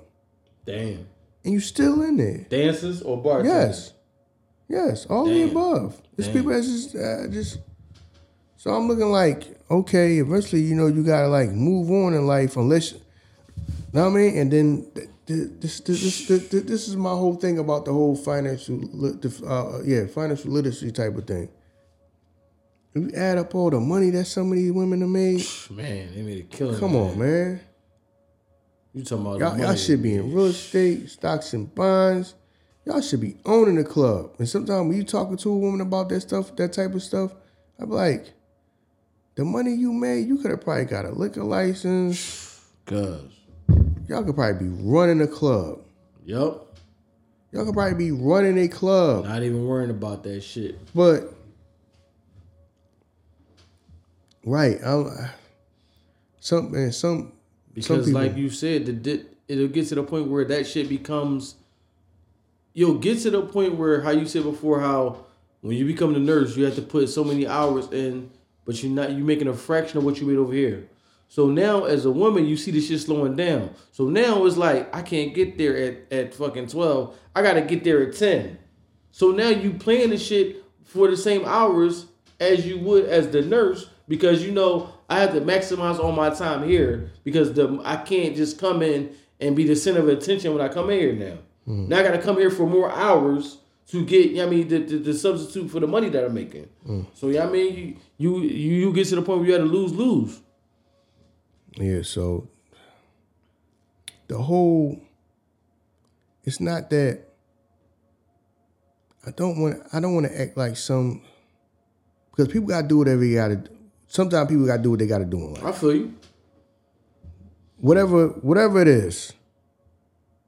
Damn. And you still in there. Dances or bartenders? Yes. Yes, all the above. There's Damn. people that's just uh, just. So I'm looking like okay. Eventually, you know, you gotta like move on in life unless, you know what I mean. And then th- th- this this this, this, is my whole thing about the whole financial li- uh, yeah financial literacy type of thing. If you add up all the money that some of these women have made, Man, they made a killing. come on, man. You talking about Y'all, y'all should be in real estate, stocks and bonds. Y'all should be owning the club. And sometimes when you talking to a woman about that stuff, that type of stuff, I'm like, the money you made, you could have probably got a liquor license. Cause. Y'all could probably be running a club. Yup. Y'all could probably be running a club. Not even worrying about that shit. But right, I'm some man, some Because like you said, the di- it'll get to the point where that shit becomes you'll get to the point where how you said before how when you become the nurse you have to put so many hours in, but you're not you're making a fraction of what you made over here. So now as a woman you see the shit slowing down. So now it's like I can't get there at, at fucking twelve. I gotta get there at ten. So now you playing the shit for the same hours as you would as the nurse because you know I have to maximize all my time here because the I can't just come in and be the center of attention when I come in here now. Hmm. Now I got to come here for more hours to get. you know what I mean the, the, the substitute for the money that I'm making. Hmm. So yeah, I mean you, you you you get to the point where you had to lose lose. Yeah, so the whole it's not that I don't want I don't want to act like some because people got to do whatever you got to do. Sometimes people got to do what they got to do in life. I feel you. Whatever whatever it is.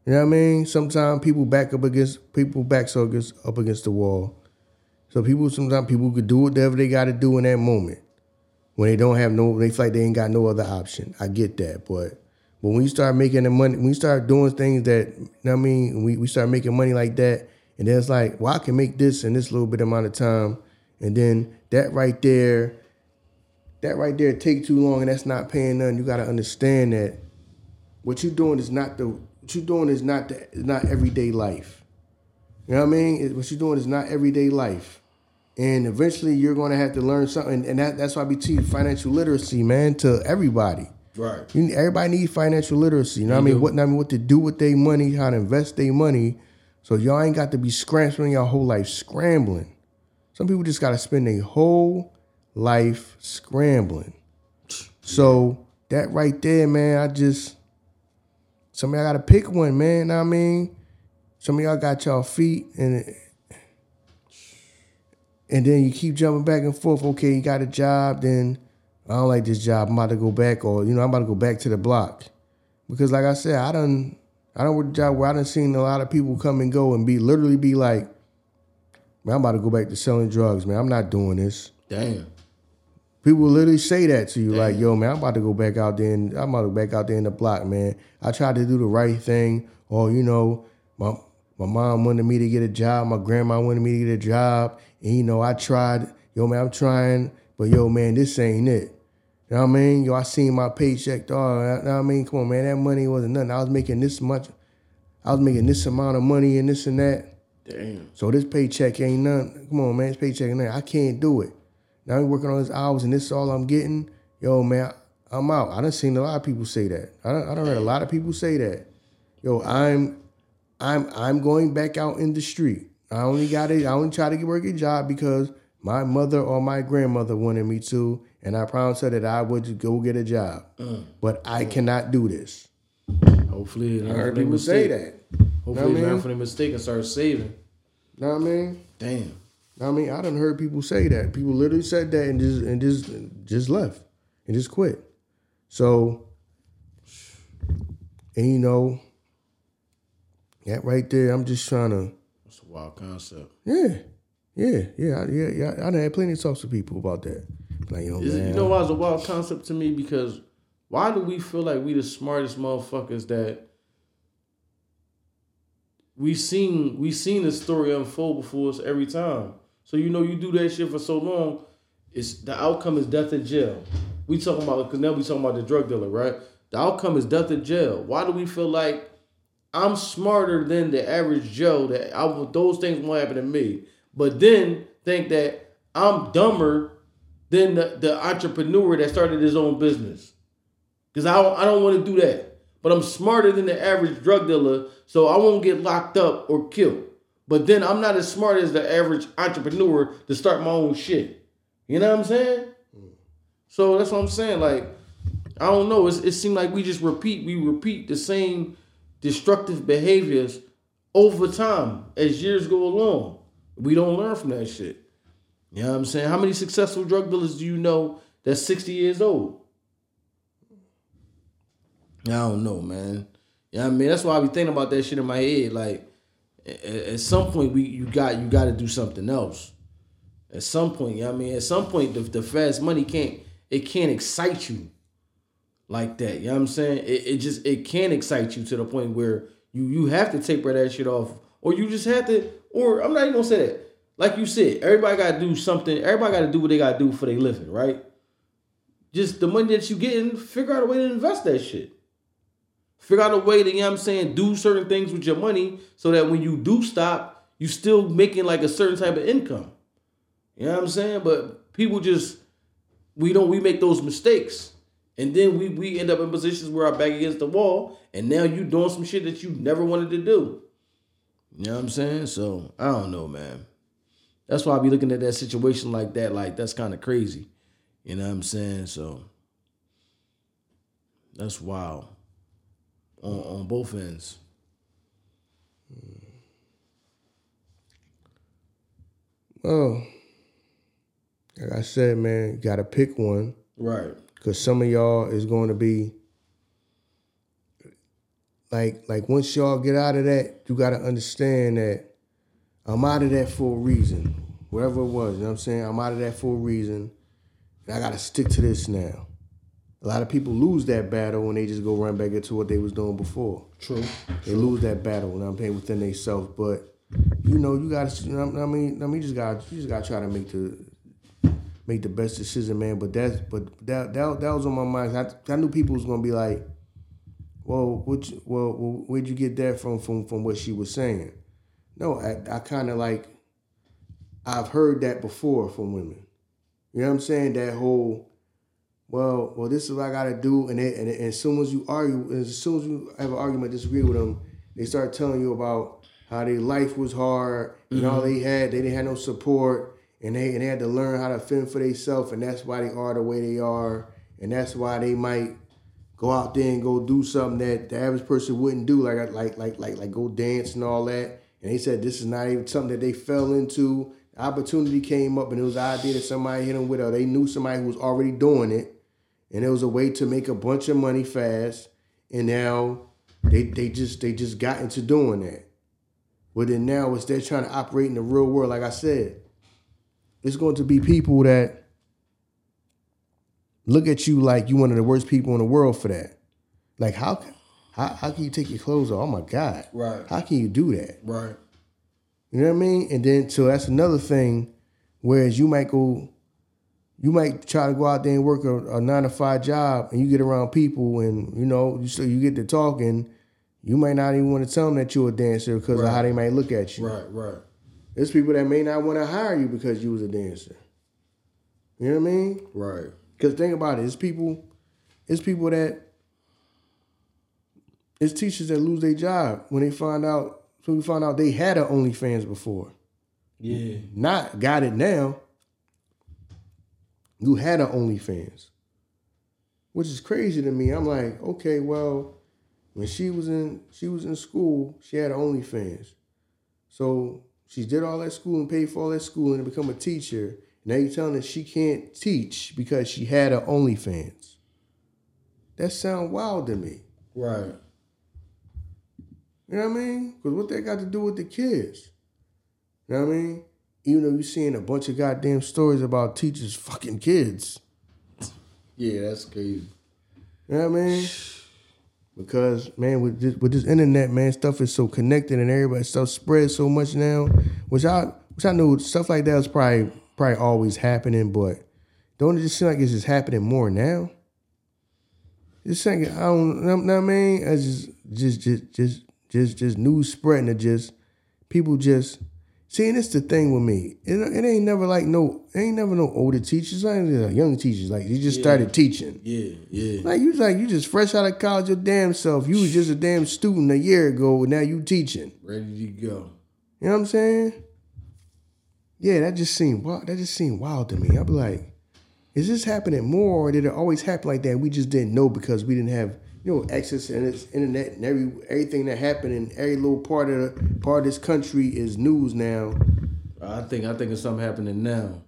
You know what I mean? Sometimes people back up against people backs up against up against the wall. So people sometimes people could do whatever they got to do in that moment when they don't have no they feel like they ain't got no other option. I get that, but but when you start making the money, when you start doing things that you know what I mean, we, we start making money like that, and then it's like, well, I can make this in this little bit amount of time, and then that right there, that right there take too long, and that's not paying none. You got to understand that what you're doing is not the what you're doing is not the not everyday life. You know what I mean? It- What you're doing is not everyday life. And eventually you're gonna have to learn something. And that, that's why we teach financial literacy, man, to everybody. Right. You, everybody needs financial literacy. You know what I mean? do. What I mean, what to do with their money, how to invest their money. So y'all ain't got to be scrambling your whole life scrambling. Some people just gotta spend their whole life scrambling. So that right there, man, I just some of y'all gotta pick one, man. I mean, some of y'all got y'all feet and and then you keep jumping back and forth. Okay, you got a job, then I don't like this job. I'm about to go back, or you know, I'm about to go back to the block. Because like I said, I done I don't work a job where I done seen a lot of people come and go and be literally be like, man, I'm about to go back to selling drugs, man. I'm not doing this. Damn. People literally say that to you, like, yo, man, I'm about to go back out there and I'm about to go back out there in the block, man. I tried to do the right thing, or you know, my my mom wanted me to get a job, my grandma wanted me to get a job, and you know, I tried, yo, man, I'm trying, but yo, man, this ain't it. You know what I mean? Yo, I seen my paycheck, dog. You know what I mean? Come on, man, that money wasn't nothing. I was making this much, I was making this amount of money and this and that. Damn. So this paycheck ain't nothing. Come on, man, this paycheck ain't nothing. I can't do it. Now I'm working on these hours and this is all I'm getting. Yo, man, I'm out. I done seen a lot of people say that. I done, I done heard a lot of people say that. Yo, I'm I'm I'm going back out in the street. I only got it. I only try to get work a job because my mother or my grandmother wanted me to, and I promised her that I would go get a job. Mm. But I cannot do this. Hopefully, I heard people say that. Hopefully, Know what I they learn from their mistake and start saving. You know what I mean? Damn. I mean, I done heard people say that. People literally said that and just and just just left and just quit. So, and you know, that right there, I'm just trying to, That's a wild concept. yeah, yeah, yeah, yeah, yeah. I done had plenty of talks to people about that. Like, yo, Is man. you know why it's a wild concept to me? Because why do we feel like we the smartest motherfuckers that we seen we seen the story unfold before us every time. So you know you do that shit for so long, it's the outcome is death in jail. We talking about because now we talking about the drug dealer, right? The outcome is death in jail. Why do we feel like I'm smarter than the average Joe that I those things won't happen to me, but then think that I'm dumber than the, the entrepreneur that started his own business. Because I don't, I don't want to do that. But I'm smarter than the average drug dealer, so I won't get locked up or killed. But then I'm not as smart as the average entrepreneur to start my own shit. You know what I'm saying? So that's what I'm saying. Like, I don't know. It's, it seemed like we just repeat, we repeat the same destructive behaviors over time as years go along. We don't learn from that shit. You know what I'm saying? How many successful drug dealers do you know that's 60 years old? I don't know, man. Yeah, you know I mean that's why I be thinking about that shit in my head. Like, at, some point, we you got you got to do something else. At some point, you know I mean, at some point, the, the fast money can't it can't excite you like that. You know what I'm saying? It, it just it can't excite you to the point where you you have to taper that shit off, or you just have to. Or I'm not even gonna say that. Like you said, everybody got to do something. Everybody got to do what they got to do for their living, right? Just the money that you getting, figure out a way to invest that shit. Figure out a way to, you know what I'm saying, do certain things with your money so that when you do stop, you still making like a certain type of income. You know what I'm saying? But people just we don't we make those mistakes. And then we we end up in positions where our back against the wall, and now you doing some shit that you never wanted to do. You know what I'm saying? So I don't know, man. That's why I be looking at that situation like that, like that's kind of crazy. You know what I'm saying? So that's wild on on both ends. Well, like I said, man, you gotta pick one. Right. Cause some of y'all is going to be like like once y'all get out of that, you gotta understand that I'm out of that for a reason. Whatever it was, you know what I'm saying? I'm out of that for a reason. And I gotta stick to this now. A lot of people lose that battle when they just go run back into what they was doing before. True. They lose that battle when I'm paying within themselves. But you know, you gotta you know, I mean, I mean you just gotta you just gotta try to make the make the best decision, man. But that's but that that, that was on my mind. I, I knew people was gonna be like, "Well, what? You, well, well, where'd you get that from? From from what she was saying?" No, I, I kind of like I've heard that before from women. You know what I'm saying? That whole, well, well, this is what I gotta do, and they, and, and as soon as you argue, as soon as you have an argument, disagree with them, they start telling you about how their life was hard and all mm-hmm. they had, they didn't have no support, and they and they had to learn how to fend for themselves, and that's why they are the way they are, and that's why they might go out there and go do something that the average person wouldn't do, like like like like like go dance and all that. And they said this is not even something that they fell into. Opportunity came up, and it was an idea that somebody hit them with, or they knew somebody who was already doing it, and it was a way to make a bunch of money fast. And now they they just they just got into doing that. But then now it's they're trying to operate in the real world. Like I said, it's going to be people that look at you like you one of the worst people in the world for that. Like how how, how can you take your clothes off? Oh my God. Right. How can you do that? Right. You know what I mean? And then so that's another thing. Whereas you might go, you might try to go out there and work a, a nine to five job, and you get around people, and you know, so you get to talking. You might not even want to tell them that you're a dancer because of how they might look at you. Right. Right. There's people that may not want to hire you because you was a dancer. You know what I mean? Right. Because think about it, it's people, it's people that, it's teachers that lose their job when they find out. So we find out they had an OnlyFans before. Yeah. Not got it now. You had an OnlyFans, which is crazy to me. I'm like, okay, well, when she was in she was in school, she had an OnlyFans. So she did all that school and paid for all that school and to become a teacher. Now you're telling her she can't teach because she had an OnlyFans. That sound wild to me. Right. You know what I mean? Because what they got to do with the kids? You know what I mean? Even though you're seeing a bunch of goddamn stories about teachers fucking kids. Yeah, that's crazy. You know what I mean? Because man, with this, with this internet, man, stuff is so connected and everybody stuff spreads so much now. Which I which I know stuff like that is probably probably always happening, but don't it just seem like it's just happening more now? Just saying, I don't know what I mean. I just just just just just just news spreading it just people just See, and it's the thing with me. It, it ain't never like no, it ain't never no older teachers. Like young teachers, like you just Yeah. started teaching. Yeah, yeah. Like you like you just fresh out of college your damn self. You was just a damn student a year ago, and now you teaching. Ready to go. You know what I'm saying? Yeah, that just seemed wild. That just seemed wild to me. I'd be like, is this happening more, or did it always happen like that? We just didn't know because we didn't have you know access and this internet and every everything that happened in every little part of the part of this country is news now. I think I think it's something happening now.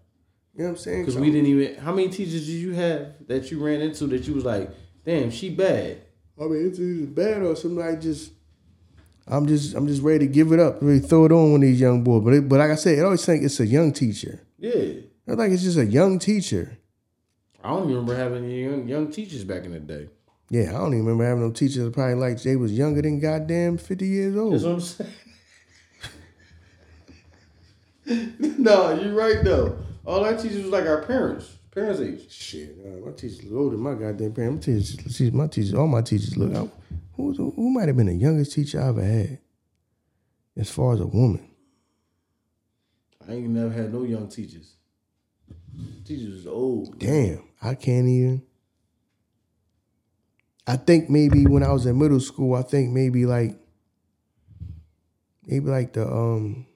You know what I'm saying? Because we didn't even. How many teachers did you have that you ran into that you was like, damn, she bad? I mean, it's either bad or somebody just. I'm just I'm just ready to give it up, really throw it on of these young boys. But it, but like I said, it always think it's a young teacher. Yeah. I think it's just a young teacher. I don't even remember having any young, young teachers back in the day. Yeah, I don't even remember having no teachers that probably like they was younger than goddamn fifty years old. That's what I'm saying. no, you're right though. All our teachers was like our parents, parents' age. Shit, uh, my teachers look older than my goddamn parents. My teachers, my teachers, all my teachers look out. Who who might have been the youngest teacher I ever had, as far as a woman? I ain't never had no young teachers. Teachers was old. Damn, I can't even. I think maybe when I was in middle school, I think maybe like maybe like the um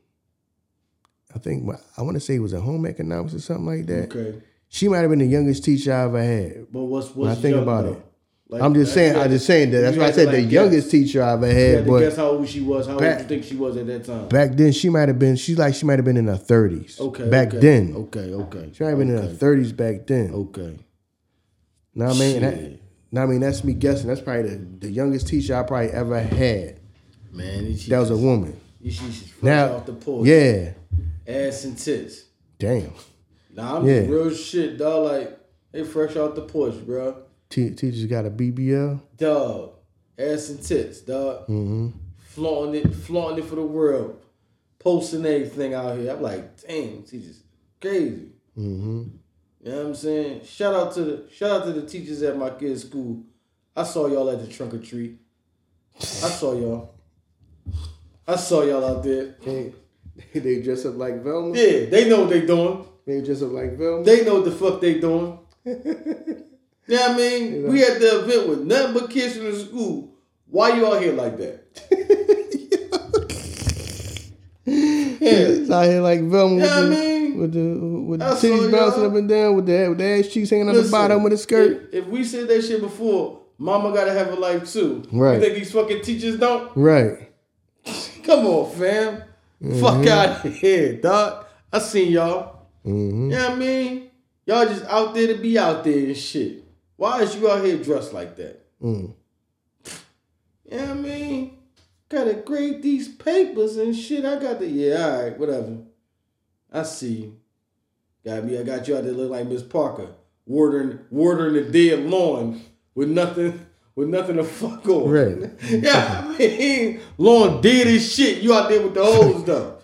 I think I want to say it was a home economics or something like that. Okay, She might have been the youngest teacher I ever had. but what's what's When I think young, about though? it. Like, I'm just saying, I'm just saying that. That's why I said the like, youngest guess. teacher I ever had. But guess how old she was. How old Back- you think she was at that time? back then, she might have been. She like she might have been in her 30s. Okay. Back okay, then, Okay. Okay. she might have been in her 30s back then. Okay. Know what I mean? And that, Shit. know what I mean, that's me guessing. That's probably the, the youngest teacher I probably ever had. Man, That was a woman. Now, off the porch. yeah, Ass and tits. damn. Nah, I'm Yeah. real shit, dog. Like they fresh off the porch, bro. Te- teachers got a BBL. Dog. Ass and tits, dog. Mm-hmm. Flaunting it, flaunting it for the world. Posting everything out here. I'm like, damn, teachers crazy. Mm-hmm. You know what I'm saying? Shout out to the shout out to the teachers at my kids' school. I saw y'all at the trunk or treat. I saw y'all. I saw y'all out there. Hey, they dress up like Velma. Yeah, they know what they doing. They dress up like Velma. They know what the fuck they doing. You know what I mean? We at the event with nothing but kids from the school. Why you out here like that? yeah. It's out here like Velma with, Yeah, I the, mean, with the with the titties bouncing up and down with the with the ass cheeks hanging on the bottom of the skirt. If, if we said that shit before, mama gotta have a life too. Right. You think these fucking teachers don't? Right. Come on, fam. Fuck out of here, dog. I seen y'all. Mm-hmm. You know what I mean? Y'all just out there to be out there and shit. Why is you out here dressed like that? Mm. You know what I mean? Gotta grade these papers and shit. I got the yeah, all right, whatever. I see you. Got me. I got you out there look like Miss Parker, watering watering the dead lawn with nothing with nothing to fuck on. Right. yeah, I mean, lawn dead as shit. You out there with the hose though.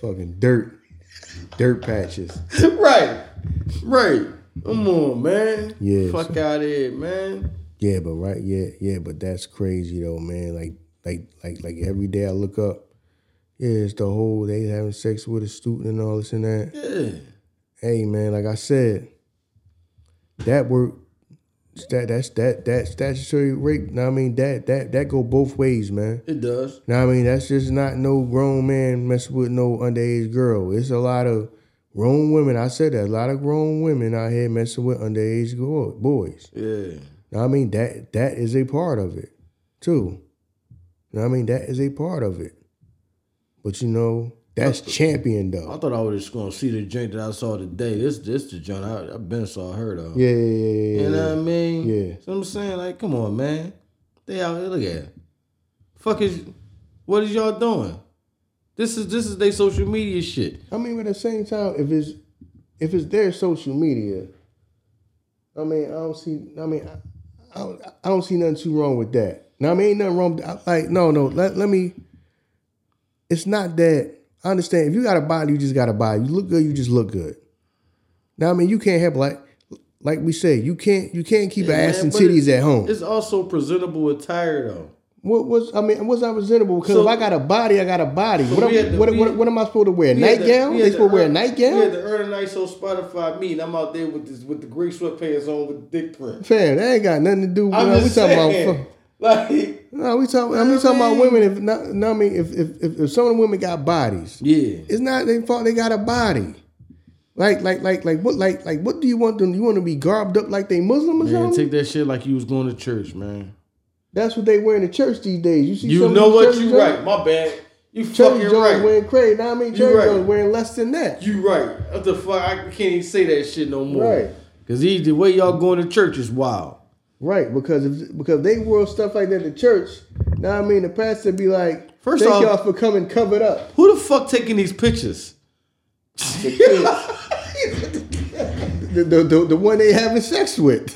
Fucking dirt, dirt patches. right, right. Come on, man. Yeah, Fuck out of here, man. Yeah, but right, yeah, yeah, but that's crazy though, man. Like, like, like, like every day I look up, yeah, it's the whole they having sex with a student and all this and that. Yeah. Hey, man, like I said, that work, that that's that that statutory rape. Now I mean that that that go both ways, man. It does. Now I mean that's just not no grown man messing with no underage girl. It's a lot of grown women. I said that a lot of grown women out here messing with underage boys. Yeah. Now, I mean that that is a part of it too. Now, I mean that is a part of it. But you know, that's champion though. I thought I was just gonna see the joint that I saw today. This this the joint I, I been saw her though. Yeah, yeah, yeah, yeah. You know yeah. what I mean? Yeah. So I'm saying, like, come on, man. They out here, look at it. Fuck is what is y'all doing? This is this is their social media shit. I mean, but at the same time, if it's if it's their social media, I mean, I don't see. I mean, I, I, don't, I don't see nothing too wrong with that. Now, I mean, ain't nothing wrong. With, I- like, no, no. Let let me. It's not that. I understand. If you got a body, you just got a body. You look good, you just look good. Now, I mean, you can't have like, like we say, you can't you can't keep Yeah, an ass man, and titties at home. It's also presentable attire though. What was I mean? What's not presentable? Because So- if I got a body, I got a body. what, am, the- what, what, what am I supposed to wear? We Nightgown? the- They supposed to wear a nightgown? Yeah, the Ern and Iso Spotify me, And I'm out there with this with the gray sweatpants on with dick print. Fam, that ain't got nothing to do with. I'm no, we talking about. like, No, we talking. I mean, talking about women. If not, no, I mean, if, if if if some of the women got bodies, yeah, it's not their fault. They got a body. Like like like like what like like what do you want them? You want to be garbed up like they Muslim or man, something? take that shit like you was going to church, man. That's what they wear in the church these days. You see, You some know what? You joints- right. My bad. You Church fucking joints right. wearing crazy. Now I mean, You church right. joints wearing less than that. You right. What the fuck? I can't even say that shit no more. Right. Cause he, the way y'all going to church is wild. Right, because if, because they wore stuff like that to church. Now I mean, the pastor be like, First "Thank off- y'all for coming covered up." Who the fuck taking these pictures? The, the, the, the, the one they having sex with.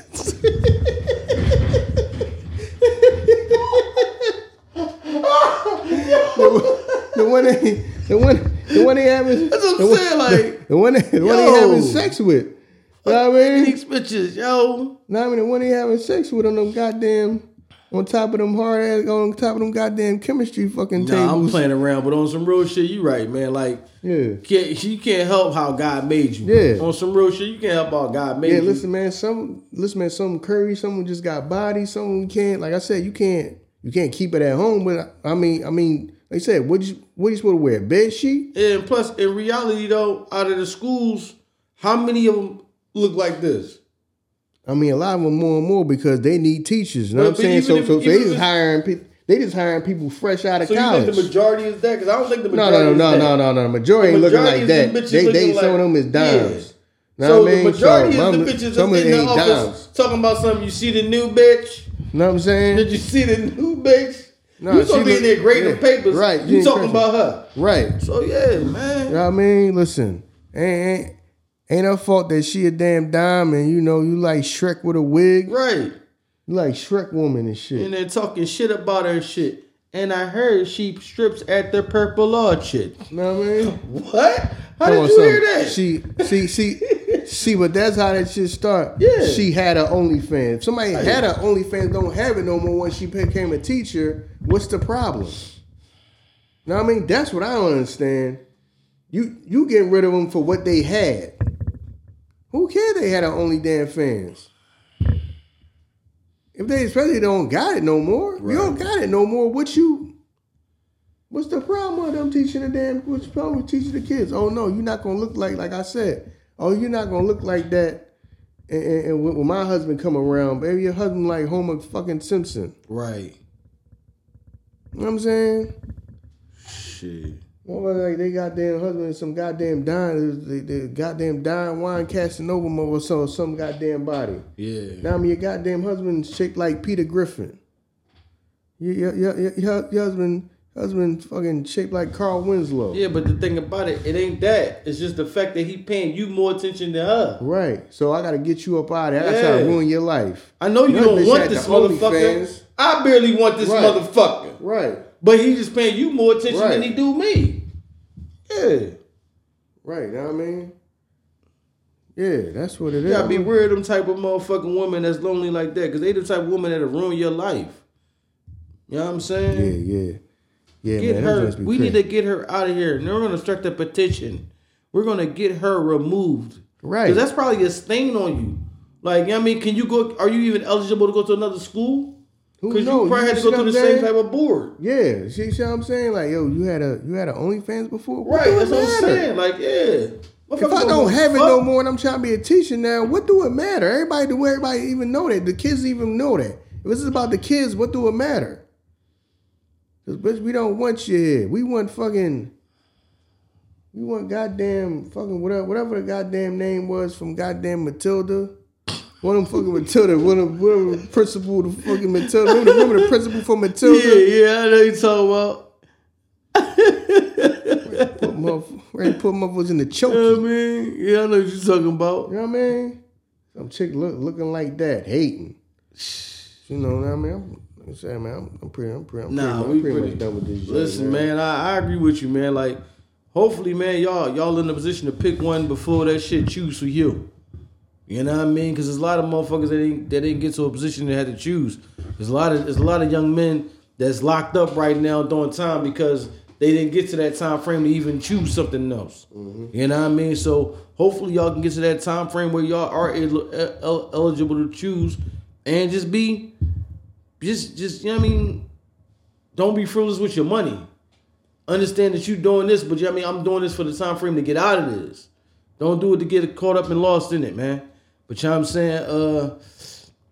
the, the one they the one the one they having That's what I'm the one- saying, like- the one they, the one they having sex with. Know what I mean? These pictures, yo. Now I mean they having sex with on them goddamn on top of them hard ass on top of them goddamn chemistry fucking tables. Nah, I'm playing around, but on some real shit, you right, man. Like, Yeah. can't, you can't help how God made you. Yeah. On some real shit, you can't help how God made Yeah, you. Yeah, listen, man. Some listen, man. Some curry. Someone just got body. Someone can't. Like I said, you can't. You can't keep it at home. But I mean, I mean, like I said, what you what you supposed to wear? Bed sheet? And plus, in reality, though, out of the schools, how many of them look like this? I mean, a lot of them more and more because they need teachers. You know But- what I'm saying? So, if- so, so they just hiring people. They just hiring people fresh out of So college. you think the majority is that? Because I don't think the no, majority no, no, no, that. no, no, no. Majority The ain't looking like that. They, they looking some of them is dimes. Know so I mean? the majority So, is the bitches that's in the office dimes. talking about something. You see the new bitch? You know what I'm saying? Did you see the new bitch? No, you supposed to be in there grading yeah, papers. right, You talking about her. Right. So yeah, man. You know what I mean? Listen, ain't, ain't, ain't her fault that she a damn dime and you know you like Shrek with a wig. Right. You like Shrek woman and shit. And they're talking shit about her and shit. And I heard she strips at the Purple Orchard. You know what I mean? What? How Come did you hear that? She, see, see, see, but that's how that shit start. Yeah. She had her OnlyFans. If somebody had her OnlyFans, don't have it no more when she became a teacher. What's the problem? Know what I mean? That's what I don't understand. You you getting rid of them for what they had. Who cares they had her only damn fans? If they especially don't got it no more, you don't got it no more. What you? What's the problem with them teaching the damn? What's the problem with teaching the kids? Oh no, you're not gonna look like like I said. Oh, you're not gonna look like that. And, and, and when when my husband come around, baby, your husband like Homer fucking Simpson. right. You know what I'm saying? Shit. Well, like they goddamn husband and some goddamn dying, they, they goddamn dying wine casting over them or so some goddamn body. Yeah. Now I mean your goddamn husband shaped like Peter Griffin. Your your, your, your, your husband husband fucking shaped like Carl Winslow. Yeah, but the thing about it, it ain't that. It's just the fact that he paying you more attention than her. Right. So I gotta get you up out of here. I gotta try to ruin your life. I know you That don't want this motherfucker. I barely want this Right. motherfucker. Right. But he just paying you more attention than he do me. Yeah. Right. You know what I mean? Yeah, that's what it You is. gotta be weird them type of motherfucking woman that's lonely like that. Cause they the type of woman that'll ruin your life. You know what I'm saying? Yeah, yeah. Yeah, Get man. her. We crazy. need to get her out of here. And we're gonna start the petition. We're gonna get her removed. Right. Because that's probably a stain on you. Like, you know what I mean, can you go? Are you even eligible to go to another school? Because you probably had to go through the I'm same type of board. Yeah, see, see what I'm saying? Like, yo, you had a you had a OnlyFans before, What Right. That's what I'm saying. Like, yeah. If I don't have it no more and I'm trying to be a teacher now, what do it matter? Everybody do everybody even know that. The kids even know that. If this is about the kids, what do it matter? Cause bitch, we don't want you here. We want fucking we want goddamn fucking whatever whatever the goddamn name was from goddamn Matilda. One of them fucking Matilda, one of whatever the principal the fucking Matilda. Remember, the- remember the principal for Matilda? Yeah, yeah, I know you talking about. put motherf- ready to put motherfuckers in the choke. You know what I mean? Yeah, I know what you're talking about. You know what I mean? Some chick look, looking like that, hating. You know what I mean? I'm, I'm saying, man, I'm, I'm pretty, I'm pretty, I'm Nah, pretty, I'm pretty pretty- much done with this. shit, Listen, man, I, I agree with you, man. Like, hopefully, man, y'all y'all in a position to pick one before that shit choose for you. You know what I mean? Because there's a lot of motherfuckers that didn't that didn't get to a position they had to choose. There's a lot of there's a lot of young men that's locked up right now doing time because they didn't get to that time frame to even choose something else. Mm-hmm. You know what I mean? So hopefully y'all can get to that time frame where y'all are el- el- eligible to choose and just be just just you know what I mean don't be frivolous with your money. Understand that you're doing this, but you know what I mean I'm doing this for the time frame to get out of this. Don't do it to get caught up and lost in it, man. But you know what I'm saying, uh,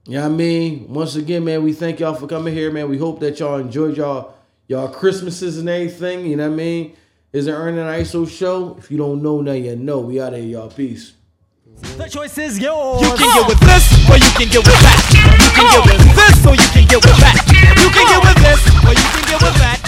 you know what I mean? Once again, man, we thank y'all for coming here, man. We hope that y'all enjoyed y'all y'all Christmases and everything. You know what I mean? Is an Ern and Iso show. If you don't know now, you know. We out of here, y'all. Peace. The choice is yours. You can get with this, or you can get with that. You can get with this, or you can get with that. You can get with this, or you can get with that.